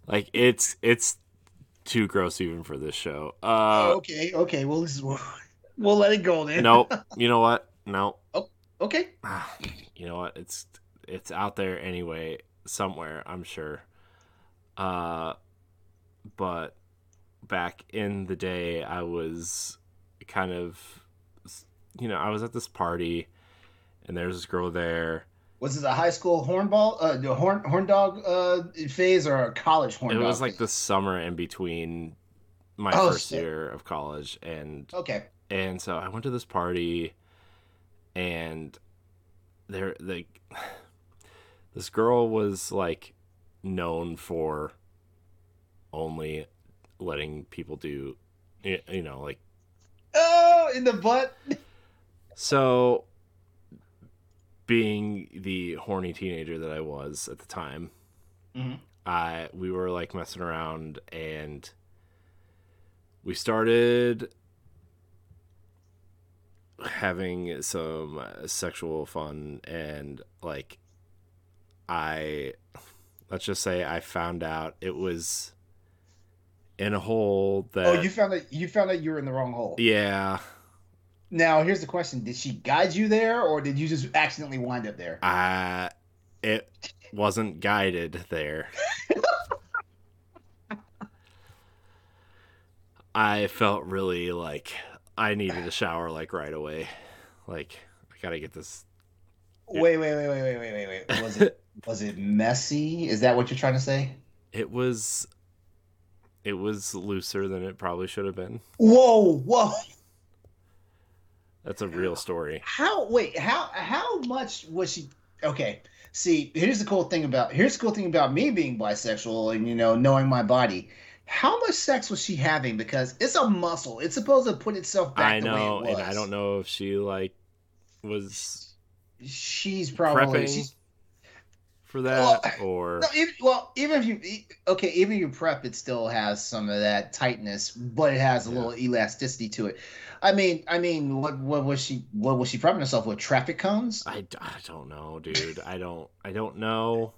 like it's it's too gross even for this show. Uh, okay, okay. Well, this is we'll let it go then. nope. You know what? No. Okay. You know what? It's it's out there anyway somewhere. I'm sure. Uh, but back in the day, I was kind of, you know, I was at this party, and there's this girl there. Was it a high school hornball, uh, the horn horn dog uh, phase, or a college horn it was like the summer in between my Oh, first shit. year of college and Okay. and so I went to this party and there like this girl was like known for only letting people do you know like Oh, in the butt. so being the horny teenager that I was at the time Mhm. I we were like messing around and we started having some uh, sexual fun and like I let's just say I found out it was in a hole that Oh, you found that you found out you were in the wrong hole. yeah Now, here's the question: Did she guide you there, or did you just accidentally wind up there? I it wasn't guided there. I felt really like I needed a shower like right away. Like I gotta get this. Wait, wait, wait, wait, wait, wait, wait, wait. Was it was it messy? Is that what you're trying to say? It was, it was looser than it probably should have been. Whoa, whoa! That's a real story. How? Wait, how? How much was she? Okay. See, here's the cool thing about here's the cool thing about me being bisexual and you know knowing my body. How much sex was she having? Because it's a muscle. It's supposed to put itself back I the know, way it was. and I don't know if she like was She's probably prepping she's, for that Well, or no, even, well, even if you okay, even if you prep, it still has some of that tightness, but it has a Yeah. little elasticity to it. I mean, I mean, what what was she? What was she prepping herself with? Traffic cones? I, I don't know, dude. I don't I don't know.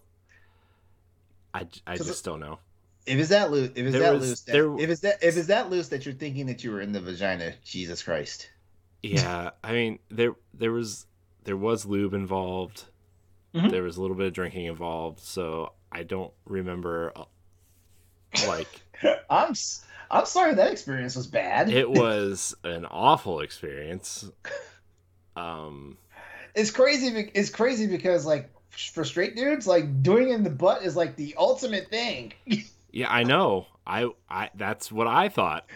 i the- just don't know. If it's that loose, if it's There that was- loose, that, there- if it's that if it's that loose that you're thinking that you were in the vagina, Jesus Christ. Yeah, I mean there there was there was lube involved. Mhm. There was a little bit of drinking involved, so I don't remember uh, like I'm s- I'm sorry that experience was bad. it was an awful experience. Um it's crazy. be- It's crazy because like for straight dudes, like doing it in the butt is like the ultimate thing. yeah, I know. I I that's what I thought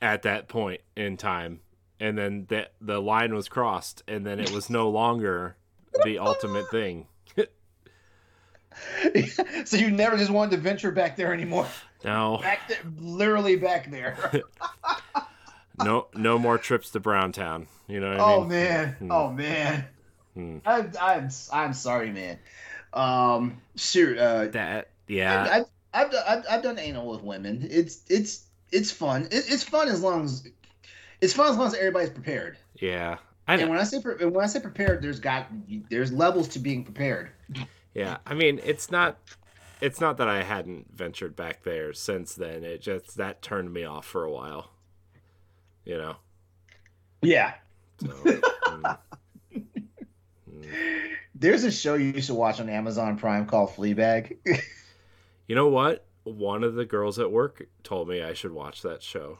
at that point in time. And then the the line was crossed and then it was no longer the ultimate thing. so you never just wanted to venture back there anymore. No. Back there, literally back there. No no more trips to Browntown. You know what I oh mean? man, Hmm. oh man. Hmm. I'm, I'm, I'm sorry, man. Um, shoot. Uh, That yeah. I, I've, I've, done- I've, I've done anal with women. It's, it's, it's fun. It, it's fun as long as, it's fun as long as everybody's prepared. Yeah. I And when I say, pre- when I say prepared, there's got, there's levels to being prepared. Yeah. I mean, it's not it's not that I hadn't ventured back there since then. It just that turned me off for a while. You know. Yeah. So mm. Mm. There's a show you should watch on Amazon Prime called Fleabag. You know what? One of the girls at work told me I should watch that show.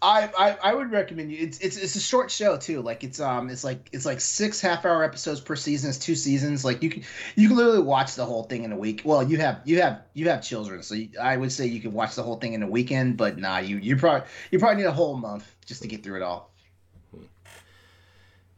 I, I I would recommend you. It's it's it's a short show too. Like it's um it's like it's like six half hour episodes per season. It's two seasons. Like you can you can literally watch the whole thing in a week. Well, you have you have you have children, so you, I would say you can watch the whole thing in a weekend. But nah, you you probably you probably need a whole month just to get through it all.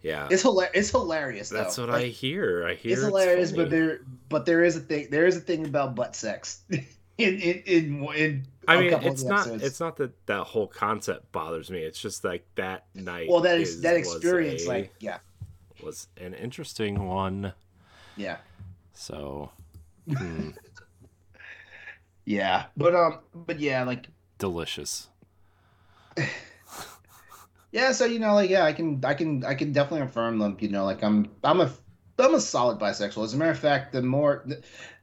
Yeah, It's hilarious. It's hilarious. that's though. what Like, I hear. I hear It's hilarious, but there but there is a thing there is a thing about butt sex in in in, in I mean, it's not. episodes. It's not that that whole concept bothers me. It's just like that night. well that is is, that experience a- like yeah was an interesting one. yeah So, hmm, yeah but um but yeah like delicious. Yeah, so you know, like, yeah, I can, I can, I can definitely affirm them. You know, like, I'm, I'm a, I'm a solid bisexual. As a matter of fact, the more, the,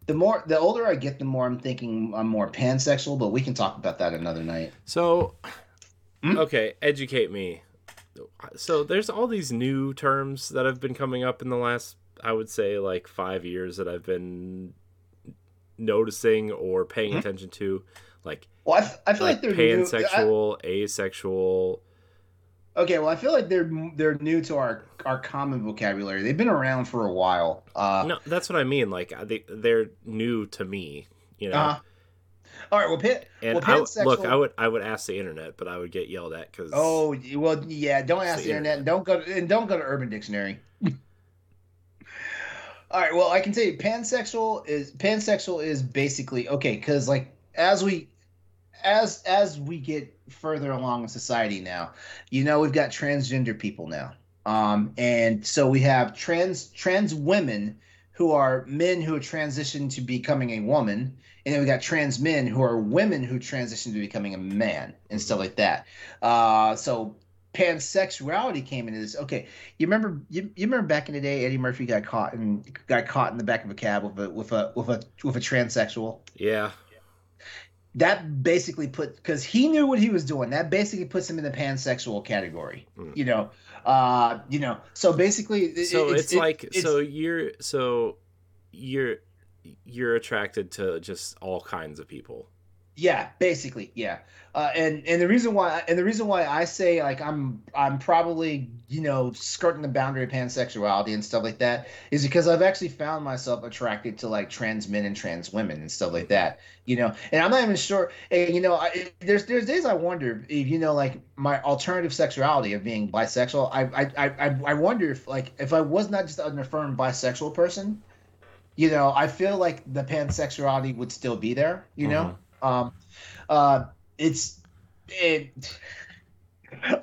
the more, the older I get, the more I'm thinking I'm more pansexual. But we can talk about that another night. So, Hmm? okay, educate me. So there's all these new terms that have been coming up in the last, I would say, like five years that I've been noticing or paying Hmm? attention to, like Well, I, f- I feel like, like they're new. pansexual, asexual. I- okay, well, I feel like they're they're new to our our common vocabulary. They've been around for a while. Uh, No, that's what I mean. Like they, they're new to me. You know. uh all right. Well, pan, And well, I, pansexual. look, I would I would ask the internet, but I would get yelled at because Oh well, yeah. Don't ask the the internet. and Don't go to, and don't go to Urban Dictionary. All right. Well, I can tell you, pansexual is pansexual is basically okay because like as we as as we get further along in society now, you know we've got transgender people now, um, and so we have trans trans women who are men who have transitioned to becoming a woman, and then we got trans men who are women who transition to becoming a man and stuff like that. Uh, so pansexuality came into this. Okay, you remember you, you remember back in the day, Eddie Murphy got caught and got caught in the back of a cab with a with a with a with a transsexual. yeah, That basically put because he knew what he was doing. That basically puts him in the pansexual category. Mm. You know, uh, you know. So basically, so it's, it- like it's- so you're so you're you're attracted to just all kinds of people. Yeah, basically, yeah. Uh, and and the reason why and the reason why I say like I'm I'm probably you know skirting the boundary of pansexuality and stuff like that is because I've actually found myself attracted to like trans men and trans women and stuff like that. You know, and I'm not even sure. And you know, I, there's there's days I wonder if you know like my alternative sexuality of being bisexual. I I I I wonder if like if I was not just an affirmed bisexual person, you know, I feel like the pansexuality would still be there. You know. Um, uh, it's it.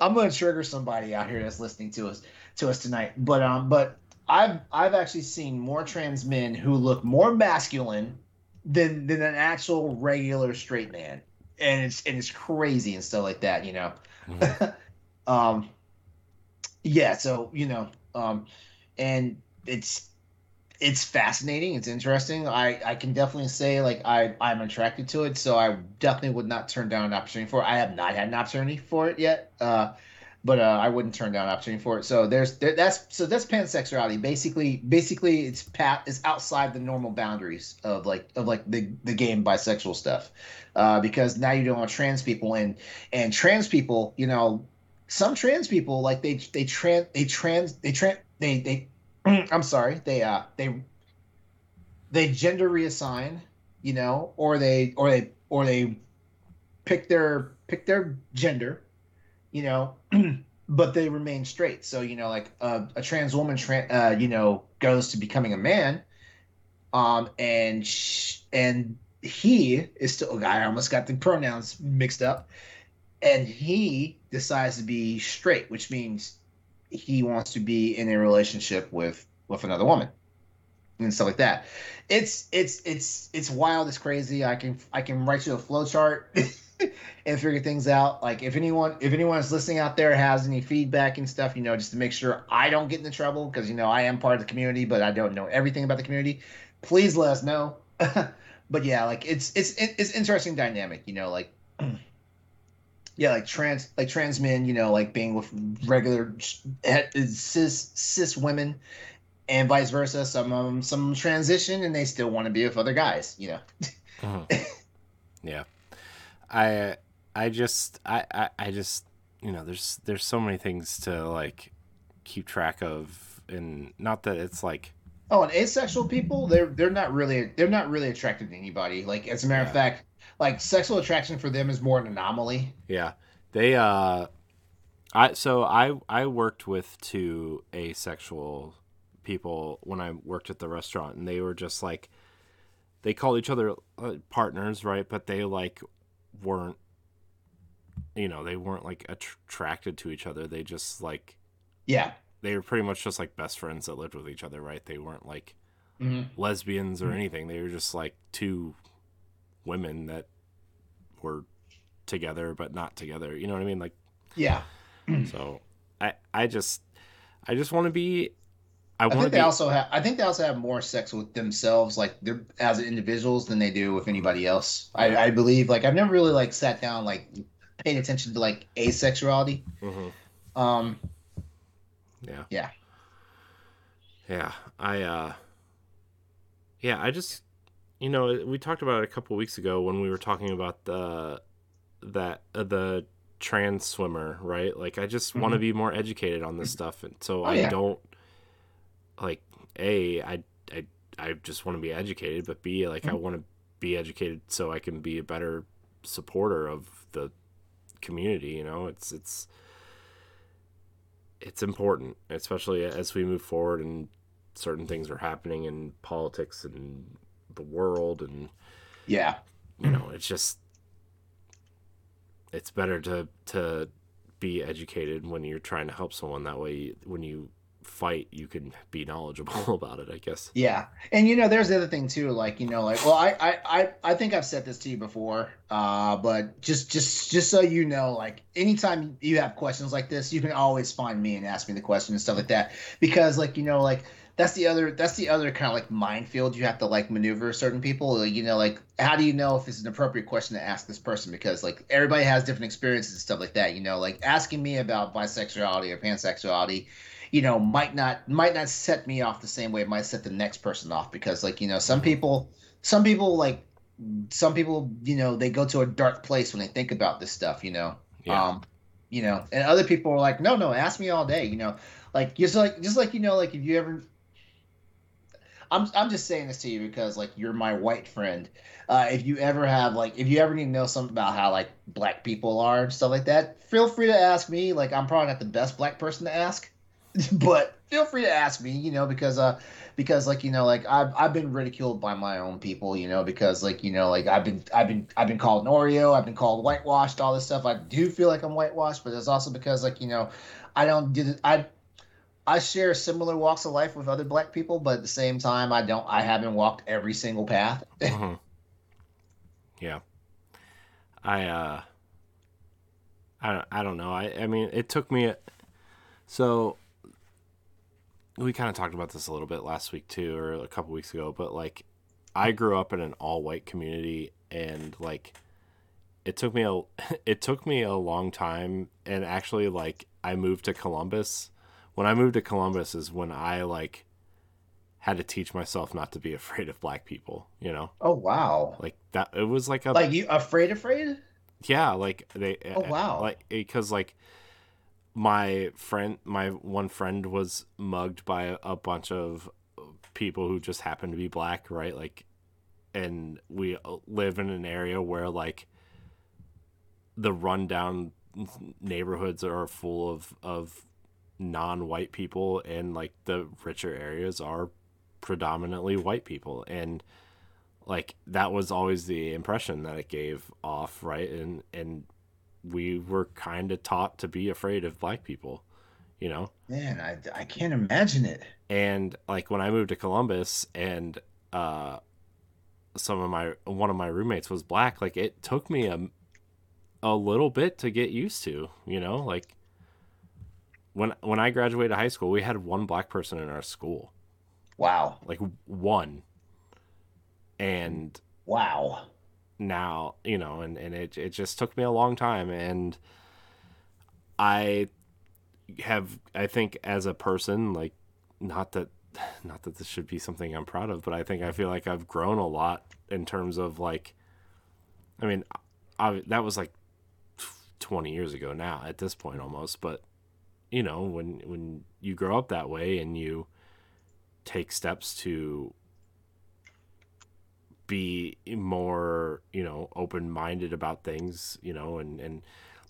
I'm gonna trigger somebody out here that's listening to us to us tonight, but um, but I've I've actually seen more trans men who look more masculine than than an actual regular straight man, and it's and it's crazy and stuff like that, you know. Mhm. um, yeah, so you know, um, and it's it's fascinating. It's interesting. I I can definitely say like I I'm attracted to it. So I definitely would not turn down an opportunity for it. I have not had an opportunity for it yet. Uh, but uh, I wouldn't turn down an opportunity for it. So there's there, that's so that's pansexuality. Basically, basically it's pat is outside the normal boundaries of like of like the the game bisexual stuff, uh, because now you don't have trans people and and trans people, you know, some trans people like they they trans they trans they trans they they I'm sorry they uh they they gender reassign, you know, or they or they or they pick their pick their gender, you know, but they remain straight. So you know, like uh, a trans woman, tra- uh, you know, goes to becoming a man, um, and sh- and he is still. a I almost got the pronouns mixed up, and he decides to be straight, which means he wants to be in a relationship with with another woman and stuff like that. It's it's it's it's wild. It's crazy. I can I can write you a flow chart and figure things out. Like if anyone if anyone is listening out there has any feedback and stuff, you know, just to make sure I don't get into trouble because you know I am part of the community, but I don't know everything about the community. Please let us know. but yeah, like it's it's it's interesting dynamic. You know, like. Yeah, like trans, like trans men, you know, like being with regular cis cis women, and vice versa. Some of them, some transition and they still want to be with other guys. You know. Mhm. yeah, I I just I, I I just you know, there's there's so many things to like keep track of, and not that it's like Oh, and asexual people, they're they're not really they're not really attracted to anybody. Like as a matter Yeah. of fact, like sexual attraction for them is more an anomaly. Yeah. They uh I so I I worked with two asexual people when I worked at the restaurant and they were just like they called each other uh, partners, right? But they like weren't you know, they weren't like attracted to each other. They just like Yeah. they were pretty much just like best friends that lived with each other, right? They weren't like hmm lesbians or anything. They were just like two women that were together but not together. You know what I mean? Like Yeah. so I I just I just want to be I I think be they also have I think they also have more sex with themselves, like they're as individuals than they do with anybody else. I, I believe. Like I've never really like sat down like paid attention to like asexuality. Mhm. Um yeah. Yeah. Yeah. I uh Yeah, I just you know, we talked about it a couple weeks ago when we were talking about the that uh, the trans swimmer, right? Like I just want to be more educated on this stuff and so Oh, I yeah. don't like a I I I just want to be educated, but b like I Mhm. want to be educated so I can be a better supporter of the community, you know? It's it's it's important, especially as we move forward and certain things are happening in politics and the world and yeah. you know it's just it's better to to be educated when you're trying to help someone that way when you fight you can be knowledgeable about it i guess Yeah, and you know, there's the other thing too. Like you know, like well, I I I, I think I've said this to you before, uh, but just just just so you know, like anytime you have questions like this, you can always find me and ask me the question and stuff like that. Because like you know, like that's the other that's the other kind of like minefield you have to like maneuver certain people. Like, you know, like how do you know if it's an appropriate question to ask this person? Because like everybody has different experiences and stuff like that. You know, like asking me about bisexuality or pansexuality you know might not might not set me off the same way it might set the next person off because like you know some people some people like some people you know they go to a dark place when they think about this stuff you know Yeah. um you know and other people are like no no ask me all day you know like just like just like you know like if you ever I'm I'm just saying this to you because like you're my white friend. Uh, if you ever have like if you ever need to know something about how like black people are and stuff like that, feel free to ask me. Like I'm probably not the best black person to ask, but feel free to ask me. You know because uh because like you know like I've I've been ridiculed by my own people. You know because like you know like I've been I've been I've been called an Oreo. I've been called whitewashed. All this stuff. I do feel like I'm whitewashed, but it's also because like you know I don't do I I share similar walks of life with other black people, but at the same time, I don't. I haven't walked every single path. Mhm. yeah i uh i don't, I don't know i i mean it took me a, so we kind of talked about this a little bit last week too or a couple weeks ago but like i grew up in an all white community and like it took me a it took me a long time and actually like i moved to columbus when i moved to columbus is when i like had to teach myself not to be afraid of black people you know Oh wow! like that it was like a Like you afraid, afraid? yeah like they eh, Oh, eh, wow. like eh, because like my friend my one friend was mugged by a, a bunch of people who just happened to be black right like and we uh, live in an area where like the rundown neighborhoods are full of of non-white people in like the richer areas are predominantly white people. And like that was always the impression that it gave off right? And and we were kind of taught to be afraid of black people you know? Man, I, I can't imagine it. and like when i moved to columbus and uh some of my one of my roommates was black like it took me a a little bit to get used to you know? Like when when i graduated high school we had one black person in our school. Wow, like one. And wow. now you know and, and it, it just took me a long time. And i have i think as a person like not that not that this should be something i'm proud of but i think i feel like i've grown a lot in terms of like i mean I, that was like 20 years ago now at this point almost but you know when when you grow up that way and you take steps to be more you know open-minded about things you know and and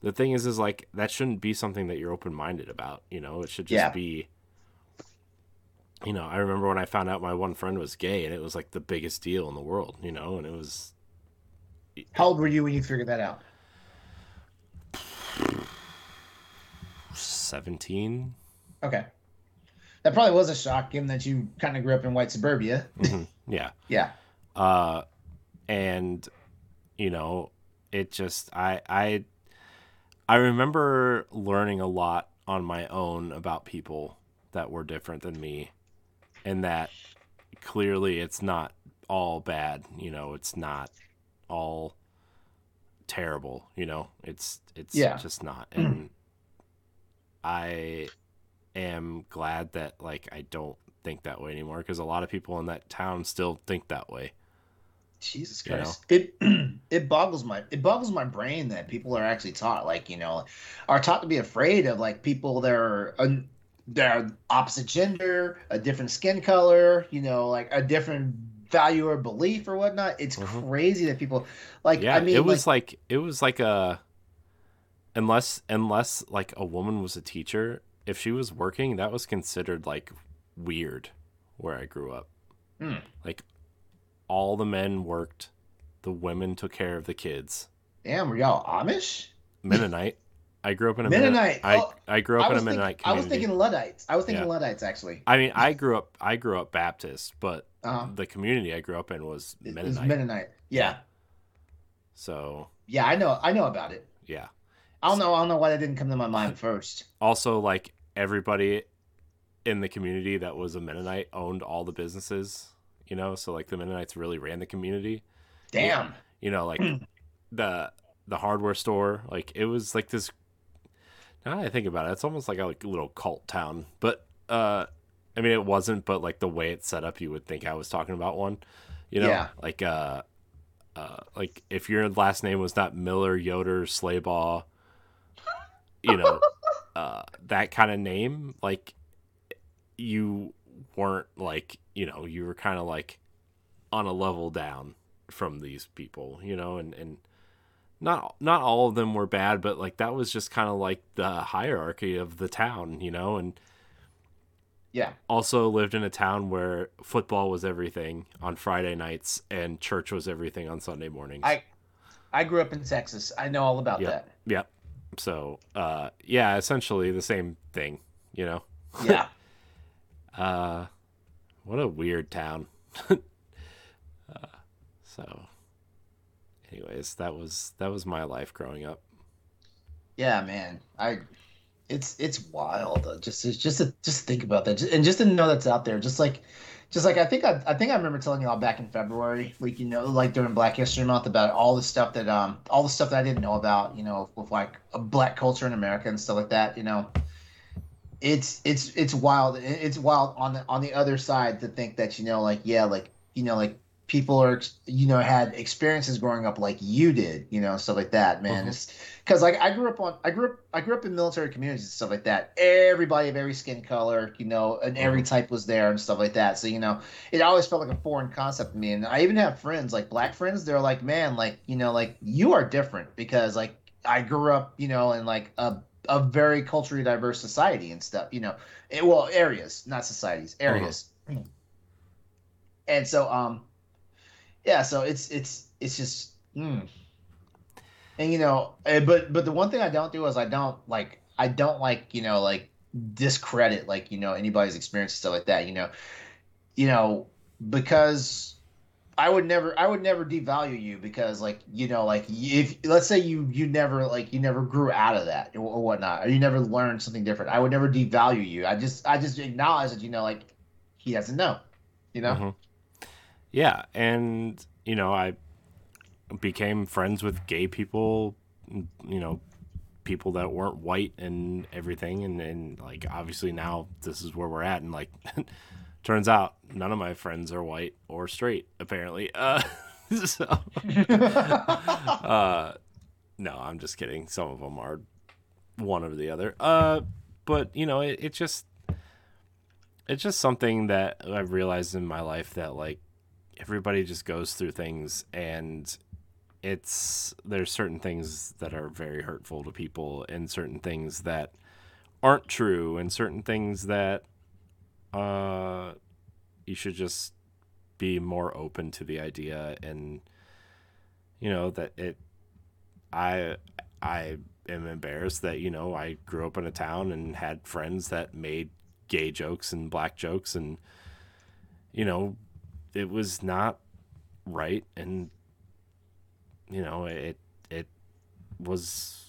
the thing is is like that shouldn't be something that you're open-minded about you know it should just Yeah. be you know i remember when i found out my one friend was gay and it was like the biggest deal in the world you know and it was How old were you when you figured that out? 17 Okay. That probably was a shock, given that you kind of grew up in white suburbia. Mhm. yeah Yeah. uh and you know it just i i i remember learning a lot on my own about people that were different than me and that clearly it's not all bad you know it's not all terrible you know it's it's Yeah. just not and i am glad that like i don't think that way anymore because a lot of people in that town still think that way Jesus You know? Christ. It it boggles my it boggles my brain that people are actually taught like you know are taught to be afraid of like people that are un, that are opposite gender, a different skin color, you know, like a different value or belief or whatnot. It's Mhm. crazy that people like. yeah I mean, it was like, it was like a unless unless like a woman was a teacher if she was working that was considered like weird where i grew up Hmm. like all the men worked the women took care of the kids damn, were y'all Amish? mennonite i grew up in a Mennonite. I, Oh, I grew up I in a was, thinking, mennonite I was thinking Luddites. I was thinking Yeah. Luddites actually. i mean i grew up i grew up baptist but Uh-huh. the community i grew up in was It was mennonite Mennonite. Yeah, so yeah, I know, I know about it. yeah I don't know, I don't know why that didn't come to my mind first. also like everybody in the community that was a Mennonite owned all the businesses, you know, so like the Mennonites really ran the community. Damn. You know, like the the hardware store, like it was like this now that I think about it, it's almost like a like, little cult town. But uh I mean it wasn't, but like the way it's set up you would think I was talking about one. You know? Yeah. Like uh uh like if your last name was not Miller, Yoder, Slabaugh, you know, uh, that kind of name, like you weren't like, you know, you were kind of like on a level down from these people, you know, and and not not all of them were bad, but like that was just kind of like the hierarchy of the town, you know, and Yeah. also lived in a town where football was everything on Friday nights and church was everything on Sunday mornings. I I grew up in Texas. I know all about Yep. that. Yep. So, uh, yeah, essentially the same thing, you know. Yeah. Uh, what a weird town. uh, so, anyways, that was that was my life growing up. yeah, man. I it's it's wild. Just just to just think about that, and just to know that's out there. Just like just like I think I, I think I remember telling you all back in February, like you know, like during Black History Month, about all the stuff that um all the stuff that I didn't know about, you know, with like black culture in America and stuff like that. You know, it's it's it's wild. It's wild on the on the other side to think that you know, like yeah, like you know, like people are you know had experiences growing up like you did, you know, stuff like that. Man, Mhm. it's because like I grew up on I grew up I grew up in military communities and stuff like that. Everybody of every skin color, you know, and every type was there and stuff like that. So you know, it always felt like a foreign concept to me. And I even have friends like black friends. They're like, man, like you know, like you are different because like I grew up, you know, in like a a very culturally diverse society and stuff. You know, it, well areas, not societies, areas. And so um, yeah. So it's it's it's just. Mm, and you know eh, but but the one thing i don't do is i don't like i don't like you know like discredit like you know anybody's experience and stuff like that you know you know because i would never i would never devalue you because like you know like if let's say you you never like you never grew out of that or, or whatnot or you never learned something different i would never devalue you i just i just acknowledge that you know like he doesn't know you know Mhm. Yeah, and you know, I became friends with gay people, you know, people that weren't white and everything and and like obviously now this is where we're at and like turns out none of my friends are white or straight apparently. Uh so uh no, I'm just kidding. Some of them are one or the other. Uh, but you know, it, it just it's just something that I've realized in my life that like everybody just goes through things and it's there's certain things that are very hurtful to people and certain things that aren't true and certain things that uh you should just be more open to the idea and you know that it i i am embarrassed that you know i grew up in a town and had friends that made gay jokes and black jokes and you know it was not right and you know it it was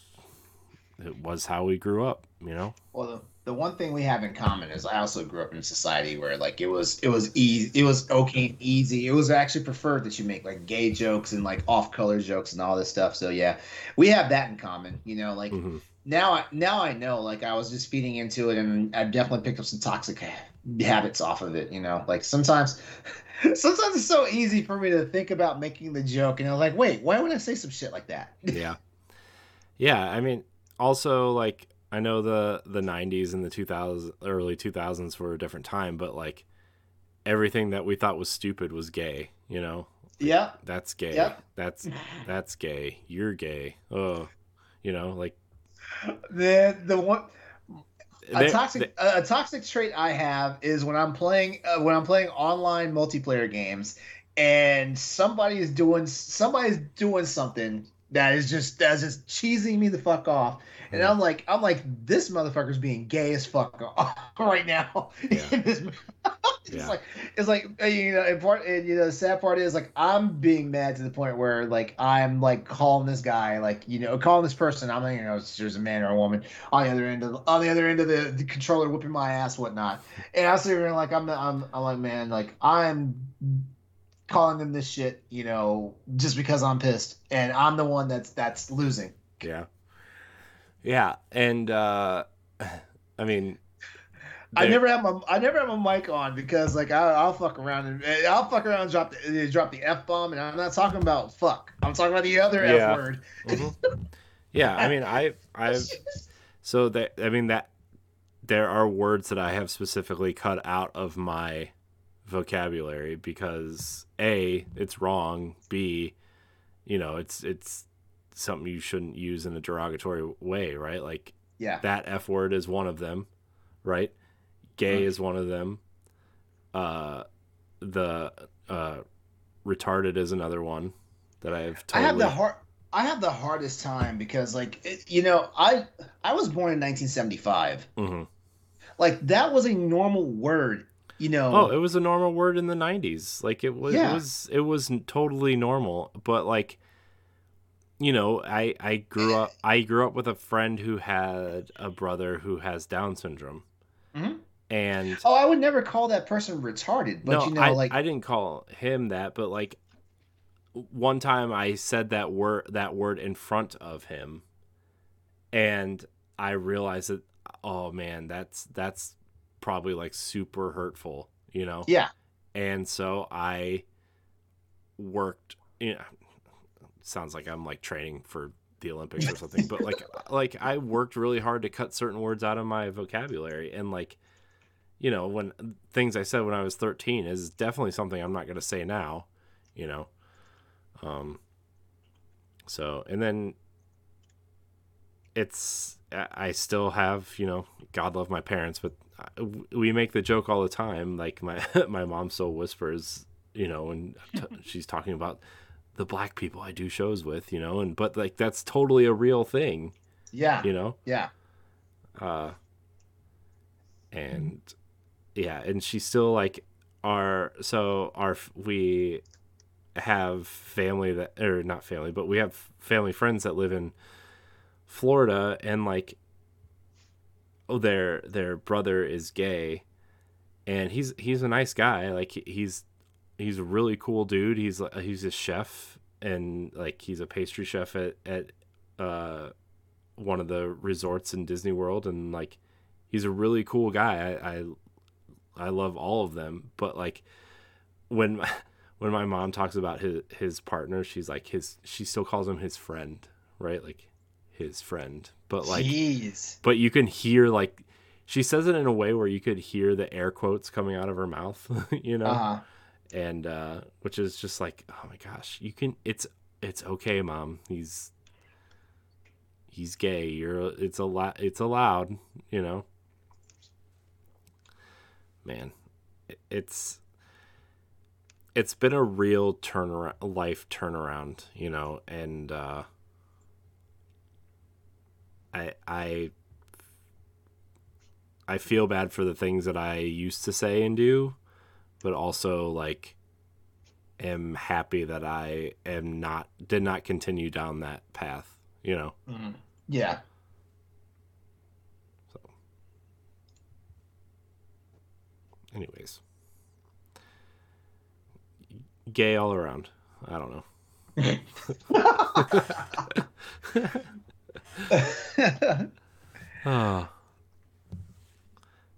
it was how we grew up you know? Well the, the one thing we have in common is i also grew up in a society where like it was it was easy it was okay easy. It was actually preferred that you make like gay jokes and like off color jokes and all this stuff. So yeah we have that in common you know like mm-hmm. now i now i know like i was just feeding into it and i've definitely picked up some toxic habits off of it you know? Like sometimes sometimes it's so easy for me to think about making the joke and i'm like wait why would i say some shit like that? Yeah. Yeah i mean also like i know the the 90s and the 2000s early 2000s were a different time but like everything that we thought was stupid was gay you know? Yeah. that's gay. Yeah. that's that's gay. You're gay. Oh you know like the the one a toxic a toxic trait I have is when I'm playing uh, when I'm playing online multiplayer games and somebody is doing somebody's doing something that is just that's just cheesing me the fuck off. And I'm like, I'm like, this motherfucker's being gay as fuck right now. Yeah. it's yeah. like, it's like, uh, you know, and part, and, you know, the sad part is like, I'm being mad to the point where like I'm like calling this guy, like, you know, calling this person. I'm like, you know, there's a man or a woman on the other end of on the other end of the, the controller whipping my ass, whatnot. And I was sitting there like, I'm, I'm, I'm like, man, like I'm calling them this shit, you know, just because I'm pissed, and I'm the one that's that's losing. Yeah, yeah, and uh, I mean, I never have my I never have my mic on because like I, will fuck around and eh, I'll fuck around and drop the drop the f bomb, and I'm not talking about fuck. I'm talking about the other yeah. f word. Mm-hmm. yeah, I mean, I I've so that I mean that there are words that I have specifically cut out of my vocabulary because a it's wrong b you know it's it's something you shouldn't use in a derogatory way right like yeah that f word is one of them right gay mm. is one of them uh the uh retarded is another one that i have totally... i have the hard I have the hardest time because, like, it, you know, I I was born in 1975. Mm-hmm. Like that was a normal word you know oh it was a normal word in the 90s like it was yeah. it was it was totally normal but like you know i i grew up i grew up with a friend who had a brother who has down syndrome mm-hmm. and oh i would never call that person retarded but no, you know I, like i didn't call him that but like one time i said that word that word in front of him and i realized that oh man that's that's probably like super hurtful, you know? Yeah. And so I worked, you know, sounds like I'm like training for the Olympics or something, but like, like I worked really hard to cut certain words out of my vocabulary. And like, you know, when things I said when I was 13 is definitely something I'm not going to say now, you know? Um, so, and then it's, I still have, you know, God love my parents, but we make the joke all the time. Like my my mom still whispers, you know, and t- she's talking about the black people I do shows with, you know, and but like that's totally a real thing. Yeah. You know. Yeah. Uh. And yeah, and she's still like our so our we have family that or not family, but we have family friends that live in Florida and like oh their their brother is gay and he's he's a nice guy like he's he's a really cool dude he's he's a chef and like he's a pastry chef at at uh one of the resorts in Disney World and like he's a really cool guy I I, I love all of them but like when when my mom talks about his his partner she's like his she still calls him his friend right? Like his friend. But like Jeez. but you can hear like she says it in a way where you could hear the air quotes coming out of her mouth, you know? Uh-huh. And uh which is just like, oh my gosh, you can it's it's okay, mom. He's he's gay. You're it's a lot it's allowed, you know. Man, it's it's been a real turnaround life turnaround, you know, and uh I I I feel bad for the things that I used to say and do, but also like am happy that I am not did not continue down that path, you know. Mhm. Yeah. Anyways. Gay all around. I don't know. Oh.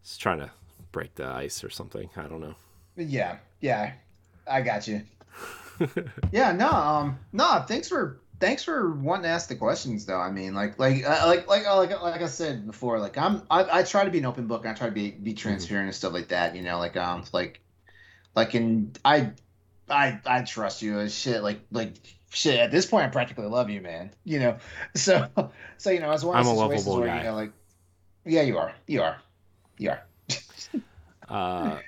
Just trying to break the ice or something. I don't know. Yeah. Yeah. I got you. Yeah, no, um, no. Thanks for thanks for wanting to ask the questions, though. I mean, like, like, uh, like, like, uh, like, like I said before, like, I'm, I, I try to be an open book. And I try to be be transparent and stuff like that. You know, like, um, like, like, and I, I, I trust you as shit. Like, like, shit. At this point, I practically love you, man. You know, so, so you know, as one of I'm a those situations where guy. you know, like, yeah, you are, you are, you are. Uh,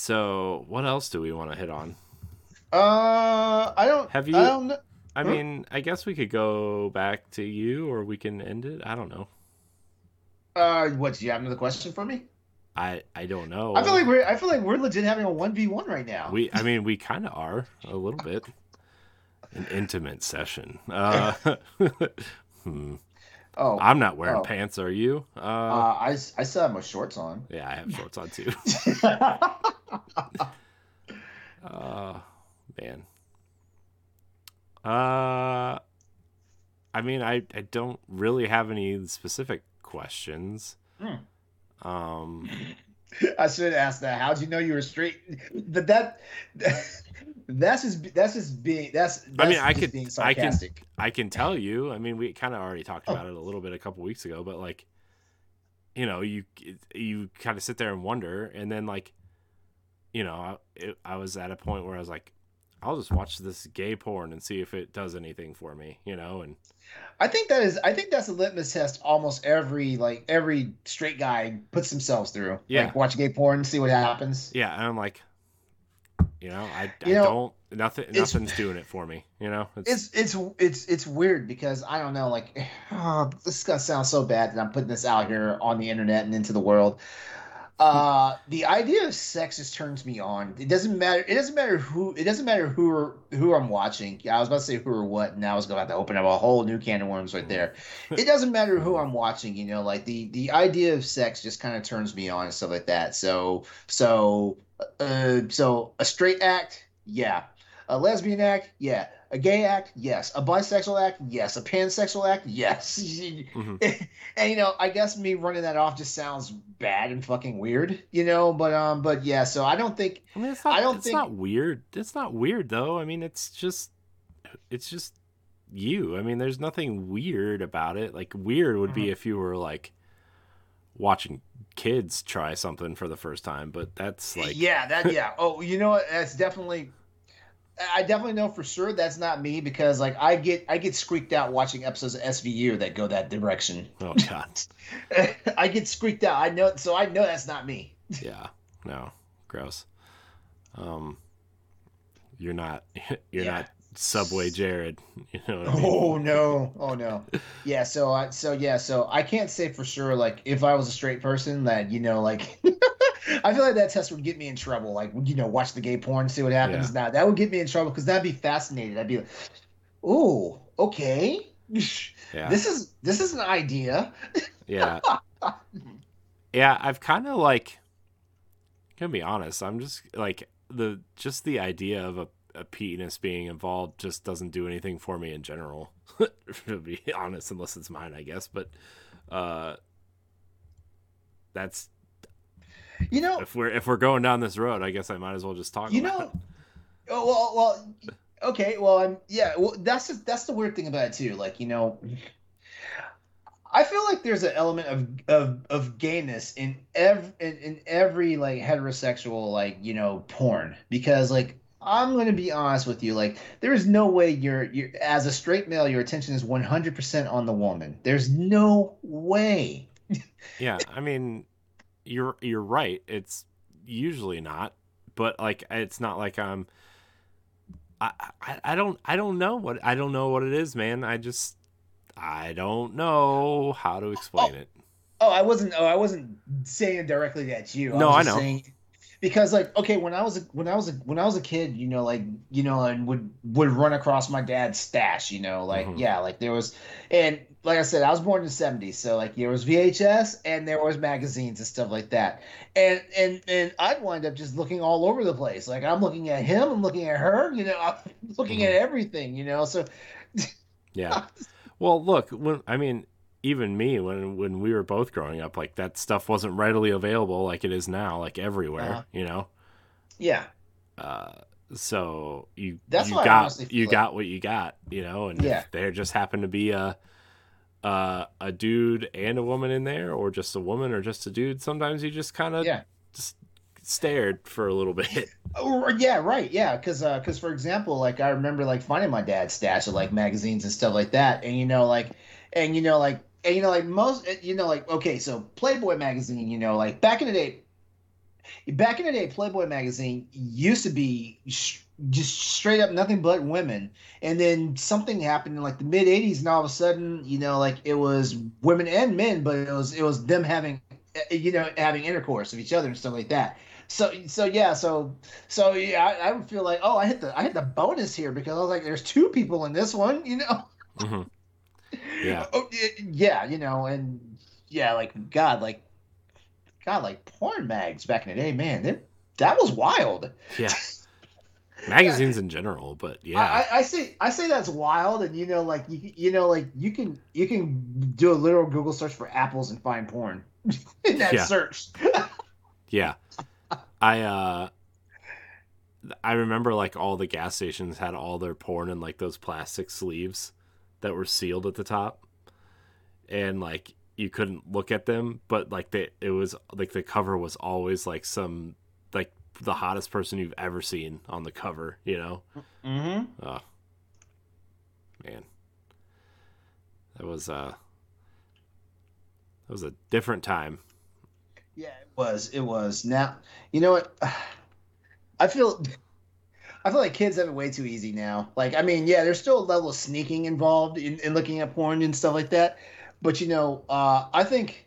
so what else do we want to hit on? Uh, I don't. Have you- I don't. I mean, I guess we could go back to you, or we can end it. I don't know. Uh, what? Do you have another question for me? I I don't know. I feel like we're I feel like we're legit having a one v one right now. we. I mean, we kind of are a little bit. An intimate session. Uh, hmm. oh, I'm not wearing Oh. pants. Are you? Uh, uh, I I still have my shorts on. yeah, I have shorts on too. Uh, man. Uh, I mean, I I don't really have any specific questions. Hmm. Um, I should ask that. How'd you know you were straight? But that that's just that's just being that's, that's I mean, I could- being I can- I can tell you. I mean, we kind of already talked Oh. about it a little bit a couple weeks ago, but like, you know, you you kind of sit there and wonder, and then like, you know, I, it, I was at a point where I was like, I'll just watch this gay porn and see if it does anything for me, you know, and I think that is I think that's a litmus test almost every like every straight guy puts themselves through. Yeah. Like watch gay porn, see what happens. yeah, and I'm like, you know, I, You I know, don't nothing nothing's doing it for me, you know. It's it's it's it's weird because I don't know like oh, this is gonna sound so bad that I'm putting this out here on the internet and into the world. Uh, the idea of sex just turns me on. It doesn't matter. It doesn't matter who. It doesn't matter who or who I'm watching. Yeah, I was about to say who or what. and Now I was going to open up a whole new can of worms right there. It doesn't matter who I'm watching. You know, like the the idea of sex just kind of turns me on and stuff like that. So so uh so a straight act, yeah. A lesbian act, yeah. A gay act, yes. A bisexual act, yes. A pansexual act, yes. Mhm. and you know, I guess me running that off just sounds bad and fucking weird, you know. But um, but yeah. So I don't think I mean, it's not. I don't it's think- not weird. It's not weird though. I mean, it's just, it's just you. I mean, there's nothing weird about it. Like weird would be Mhm. if you were like watching kids try something for the first time, but that's like, yeah, that yeah. Oh, you know what? That's definitely. I definitely know for sure that's not me because like I get I get squeaked out watching episodes of SVU that go that direction. oh god, I get squeaked out. I know, so I know that's not me. yeah, no, gross. Um, you're not, you're Yeah. not Subway Jared. You know I mean? Oh no! Oh no! Yeah. So I so yeah. So I can't say for sure. Like if I was a straight person, that you know, like I feel like that test would get me in trouble. Like you know, watch the gay porn, see what happens. Now that would get me in trouble because that'd be fascinated. I'd be like, "Oh, okay, Yeah, this is this is an idea." Yeah. yeah, I've kind of like gonna be honest, I'm just like the just the idea of a, a penis being involved just doesn't do anything for me in general. to be honest, unless it's mine, I guess. But uh that's You know, if we're if we're going down this road, I guess I might as well just talk you know. it. Oh, well, well, okay, well, I'm yeah. Well, that's just, that's the weird thing about it too. Like you know, I feel like there's an element of of of gayness in every in, in every like heterosexual like you know porn because like I'm gonna be honest with you like there is no way you're you're as a straight male your attention is 100 percent on the woman. There's no way. yeah, I mean, you're you're right. It's usually not, but like it's not like I'm. I, I, I don't I don't know what I don't know what it is, man. I just I don't know how to explain oh, it. Oh, I wasn't. Oh, I wasn't saying directly that you. No, I, I know. Saying, because like okay when i was a, when i was a, when i was a kid you know like you know and would would run across my dad's stash you know like mm-hmm. yeah like there was and like i said i was born in the 70s so like there was vhs and there was magazines and stuff like that and and and i'd wind up just looking all over the place like i'm looking at him i'm looking at her you know i'm looking mm-hmm. at everything you know so yeah well look when i mean even me when when we were both growing up like that stuff wasn't readily available like it is now like everywhere uh-huh. you know? Yeah. Uh so you That's you got you like... got what you got you know? And yeah. there just happened to be a uh, a dude and a woman in there or just a woman or just a dude sometimes you just kind of yeah. just stared for a little bit. Oh, yeah right yeah because uh because for example like i remember like finding my dad's stash of like magazines and stuff like that and you know like and you know like and you know, like most, you know, like okay, so Playboy magazine, you know, like back in the day, back in the day, Playboy magazine used to be sh- just straight up nothing but women, and then something happened in like the mid '80s, and all of a sudden, you know, like it was women and men, but it was it was them having, eh, you know, having intercourse with each other and stuff like that. So so yeah, so so yeah, I, I would feel like oh, I hit the I hit the bonus here because I was like, there's two people in this one, you know. Mm-hmm. Yeah. Oh, yeah, you know, and yeah, like God, like God, like porn mags back in the day, man, they, that was wild. Yeah. Magazines in general, but yeah, I, I, say I say that's wild, and you know, like you you know, like you can you can do a literal Google search for apples and find porn in that yeah. search. yeah, I uh, I remember like all the gas stations had all their porn in like those plastic sleeves that were sealed at the top, and like you couldn't look at them, but like they, it was like the cover was always like some like the hottest person you've ever seen on the cover, you know? Mm-hmm. Oh, man, that was uh, that was a different time. Yeah, it was. It was. Now, you know what? I feel I feel like kids have it way too easy now. Like, I mean, yeah, there's still a level of sneaking involved in, in looking at porn and stuff like that. But you know, uh, I think,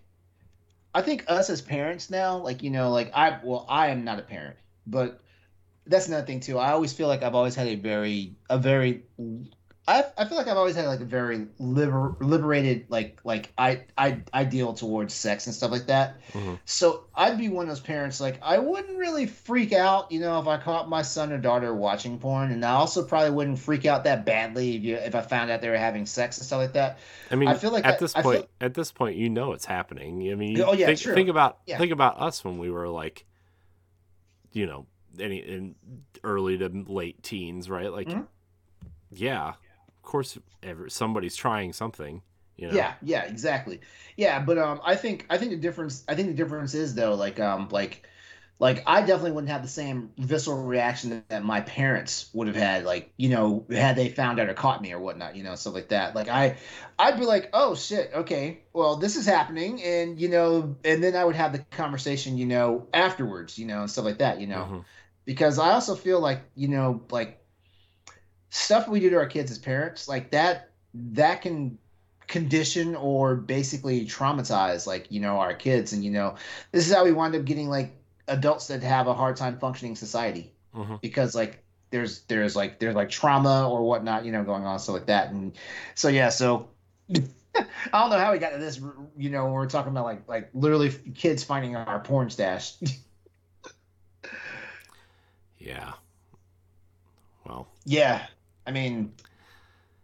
I think us as parents now, like you know, like I, well, I am not a parent, but that's another thing too. I always feel like I've always had a very, a very I, I feel like I've always had like a very liber, liberated like like I, I ideal towards sex and stuff like that. Mm-hmm. So I'd be one of those parents like I wouldn't really freak out, you know, if I caught my son or daughter watching porn, and I also probably wouldn't freak out that badly if you if I found out they were having sex and stuff like that. I mean, I feel like at this point, feel, at this point, you know it's happening. I mean, oh yeah, think, true. think about yeah. think about us when we were like, you know, any in early to late teens, right? Like, mm-hmm. yeah course, ever somebody's trying something. You know? Yeah, yeah, exactly. Yeah, but um, I think I think the difference I think the difference is though, like um, like like I definitely wouldn't have the same visceral reaction that my parents would have had, like you know, had they found out or caught me or whatnot, you know, stuff like that. Like I, I'd be like, oh shit, okay, well this is happening, and you know, and then I would have the conversation, you know, afterwards, you know, and stuff like that, you know, mm-hmm. because I also feel like you know, like stuff we do to our kids as parents, like that, that can condition or basically traumatize like you know our kids. And you know this is how we wind up getting like adults that have a hard time functioning society mm-hmm. because like there's there's like there's like trauma or whatnot you know going on so like that. And so yeah so I don't know how we got to this you know we're talking about like like literally kids finding our porn stash. Yeah. Well. Yeah I mean,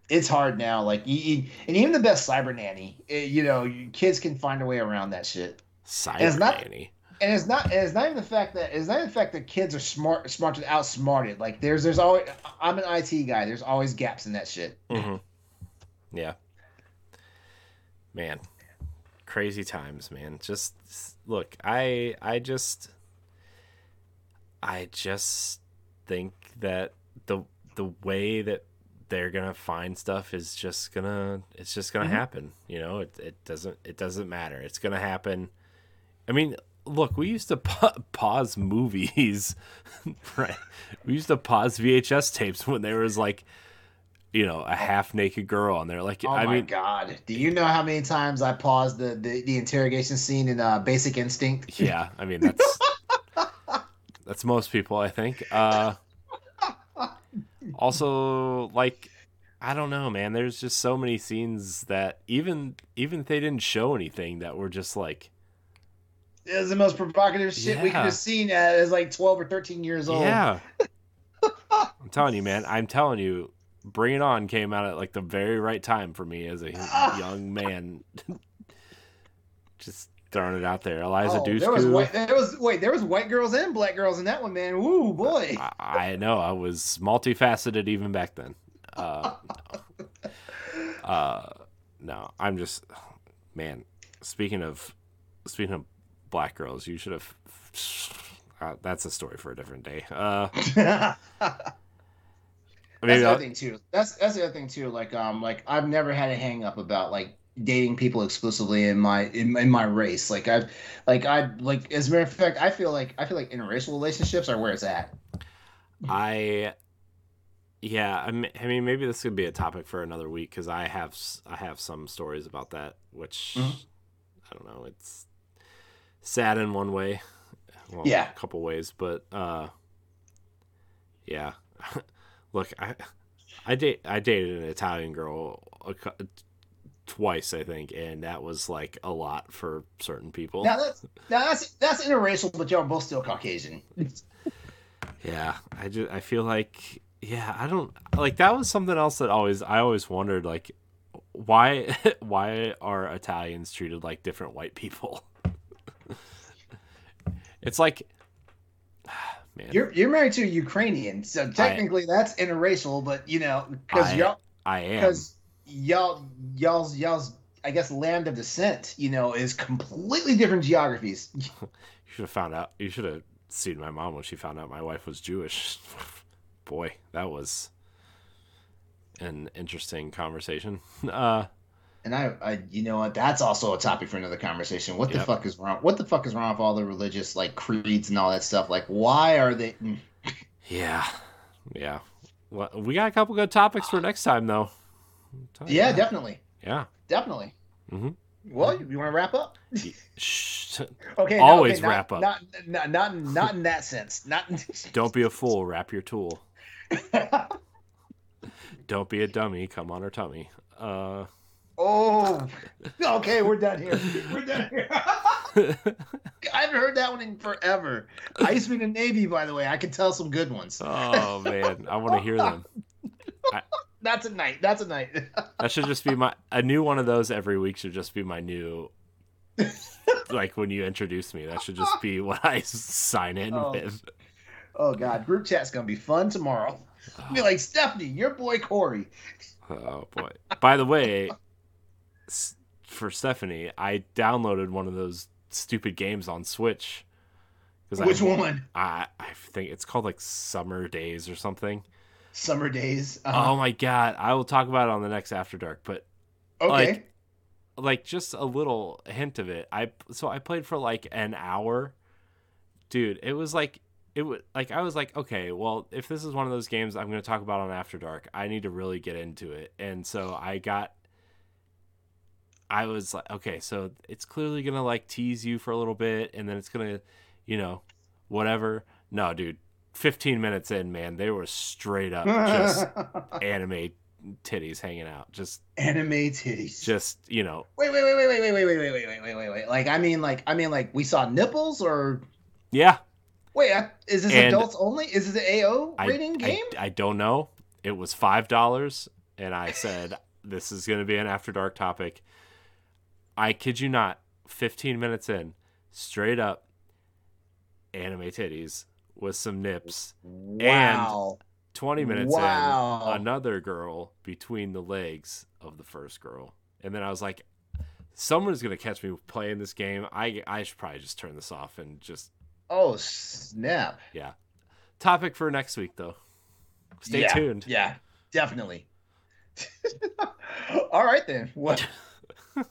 it's hard now. Like, you, you, and even the best cyber nanny, it, you know, kids can find a way around that shit. Cyber not, nanny. and it's not And it's not even the fact that it's not even the fact that kids are smart smart to outsmarted. Like there's there's always I'm an IT guy. There's always gaps in that shit. Mm-hmm. Yeah. Man, crazy times, man. Just look, I I just I just think that the way that they're gonna find stuff is just gonna it's just gonna mm-hmm. happen. You know, it it doesn't it doesn't matter. It's gonna happen. I mean, look, we used to pa- pause movies, right? We used to pause VHS tapes when there was like, you know, a half naked girl, and they're like, oh I my mean, god, do you know how many times I paused the the, the interrogation scene in uh, Basic Instinct? Yeah, I mean that's that's most people, I think. Uh, also, like, I don't know, man. There's just so many scenes that even even if they didn't show anything, that were just like it was the most provocative shit yeah. we could have seen as like 12 or 13 years old. Yeah. I'm telling you, man. I'm telling you, Bring It On came out at like the very right time for me as a young man. Just throwing it out there. Eliza oh, There was white, there was wait, there was white girls and black girls in that one, man. Woo boy. I, I know. I was multifaceted even back then. Uh, uh, no, I'm just man. Speaking of speaking of black girls. You should have. Uh, that's a story for a different day. Uh, that's the other thing too. That's that's the other thing too. Like um, like I've never had a hang up about like dating people exclusively in my in, in my race. Like I've like I like as a matter of fact, I feel like I feel like interracial relationships are where it's at. I yeah, I mean, maybe this could be a topic for another week because I have I have some stories about that, which mm-hmm. I don't know. It's sad in one way. Well, yeah, a couple ways, but uh, yeah. Look, I I date I dated an Italian girl a, twice, I think, and that was like a lot for certain people. Now that's now that's that's interracial, but y'all both still Caucasian. yeah, I just I feel like yeah, I don't like that was something else that always I always wondered like why why are Italians treated like different white people? It's like, man, you're you're married to a Ukrainian, so technically I, that's interracial. But you know, because y'all, I am because y'all y'all's y'all's I guess land of descent, you know, is completely different geographies. you should have found out. You should have seen my mom when she found out my wife was Jewish. Boy, that was an interesting conversation. Uh, and I, I, you know what? That's also a topic for another conversation. What the fuck is wrong? What the fuck is wrong with all the religious like creeds and all that stuff? Like, why are they? Yeah, yeah. Well, we got a couple good topics for next time, though. Yeah, definitely. Yeah, definitely. Mm-hmm. Well, you want to wrap up? okay. Always no, okay, wrap up. Not, not, not, not in that sense. Not. Don't be a fool. Wrap your tool. Don't be a dummy. Come on her tummy. Uh. Oh, okay, we're done here. We're done here. I haven't heard that one in forever. I used to be in the Navy, by the way. I can tell some good ones. Oh man, I want to hear them. I, That's a night. That's a night. that should just be my a new one of those every week. Should just be my new. like when you introduce me, that should just be what I sign in oh. with. Oh god, group chat's gonna be fun tomorrow. Be like Stephanie, your boy Corey. Oh boy. By the way, for Stephanie, I downloaded one of those stupid games on Switch. Which I, one? I I think it's called like Summer Days or something. Summer Days. Uh-huh. Oh my god! I will talk about it on the next After Dark, but okay. Like, like just a little hint of it. I so I played for like an hour, dude. It was like it was like I was like, okay, well, if this is one of those games I'm going to talk about on After Dark, I need to really get into it. And so I got I was like, okay, so it's clearly gonna like tease you for a little bit, and then it's gonna, you know, whatever. No, dude, 15 minutes in, man, they were straight up just anime titties hanging out, just anime titties. Just you know. Wait, wait, wait, wait, wait, wait, wait, wait, wait, wait, wait, wait, wait. Like, I mean, like, I mean, like, we saw nipples, or yeah. Wait, is this and adults only? Is this an AO rating I, game? I, I don't know. It was five dollars, and I said this is going to be an after dark topic I kid you not, 15 minutes in, straight up, anime titties with some nips. Wow. 20 minutes Wow. in, another girl between the legs of the first girl. And then I was like, someone's going to catch me playing this game. I, I should probably just turn this off and just, oh snap! yeah. Topic for next week, though. Stay Yeah, tuned. Yeah, definitely. All right then. What?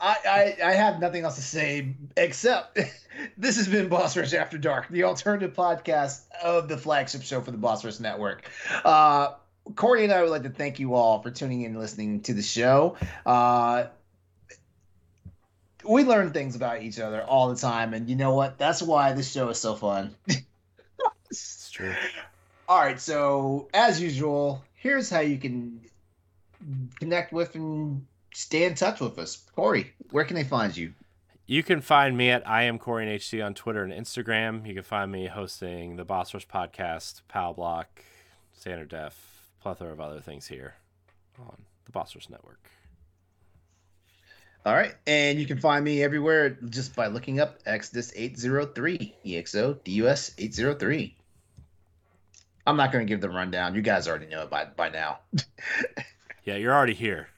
I, I I have nothing else to say except this has been Boss Rush After Dark, the alternative podcast of the flagship show for the Boss Rush Network. Uh, Corey and I would like to thank you all for tuning in and listening to the show. Uh, we learn things about each other all the time, and you know what? That's why this show is so fun. It's true. All right, so as usual, here's how you can connect with and stay in touch with us. Corey, where can they find you? You can find me at I am Corey and HC on Twitter and Instagram. You can find me hosting the Boss Rush podcast, Pal Block, Standard Def, plethora of other things here on the Boss Rush Network. All right, and you can find me everywhere just by looking up Exodus 803, EXO DUS 803. I'm not going to give the rundown. You guys already know it by, by now. Yeah, you're already here.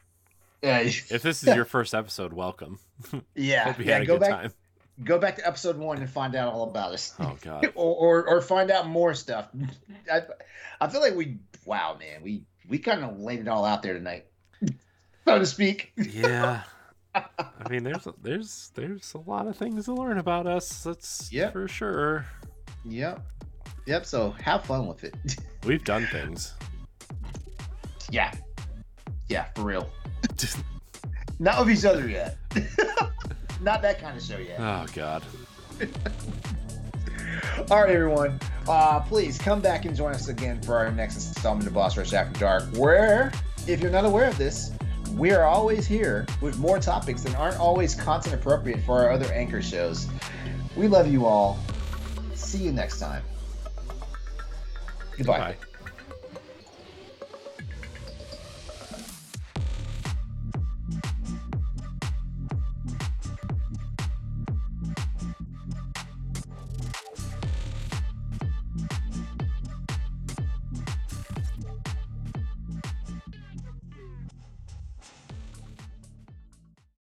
Yeah, If this is your first episode, welcome. yeah, Hope you yeah. had a Go good back, time. go back to episode one and find out all about us. Oh God. or, or or find out more stuff. I, I feel like we wow man we we kind of laid it all out there tonight, so to speak. Yeah. I mean, there's there's there's a lot of things to learn about us. That's Yep. for sure. Yep, yep. So have fun with it. We've done things. yeah, yeah, for real. Not with each other yet. Not that kind of show yet. Oh God. All right, everyone. Uh, please come back and join us again for our next installment of Boss Rush After Dark, where, if you're not aware of this, we are always here with more topics that aren't always content appropriate for our other anchor shows. We love you all. See you next time. Goodbye. Bye.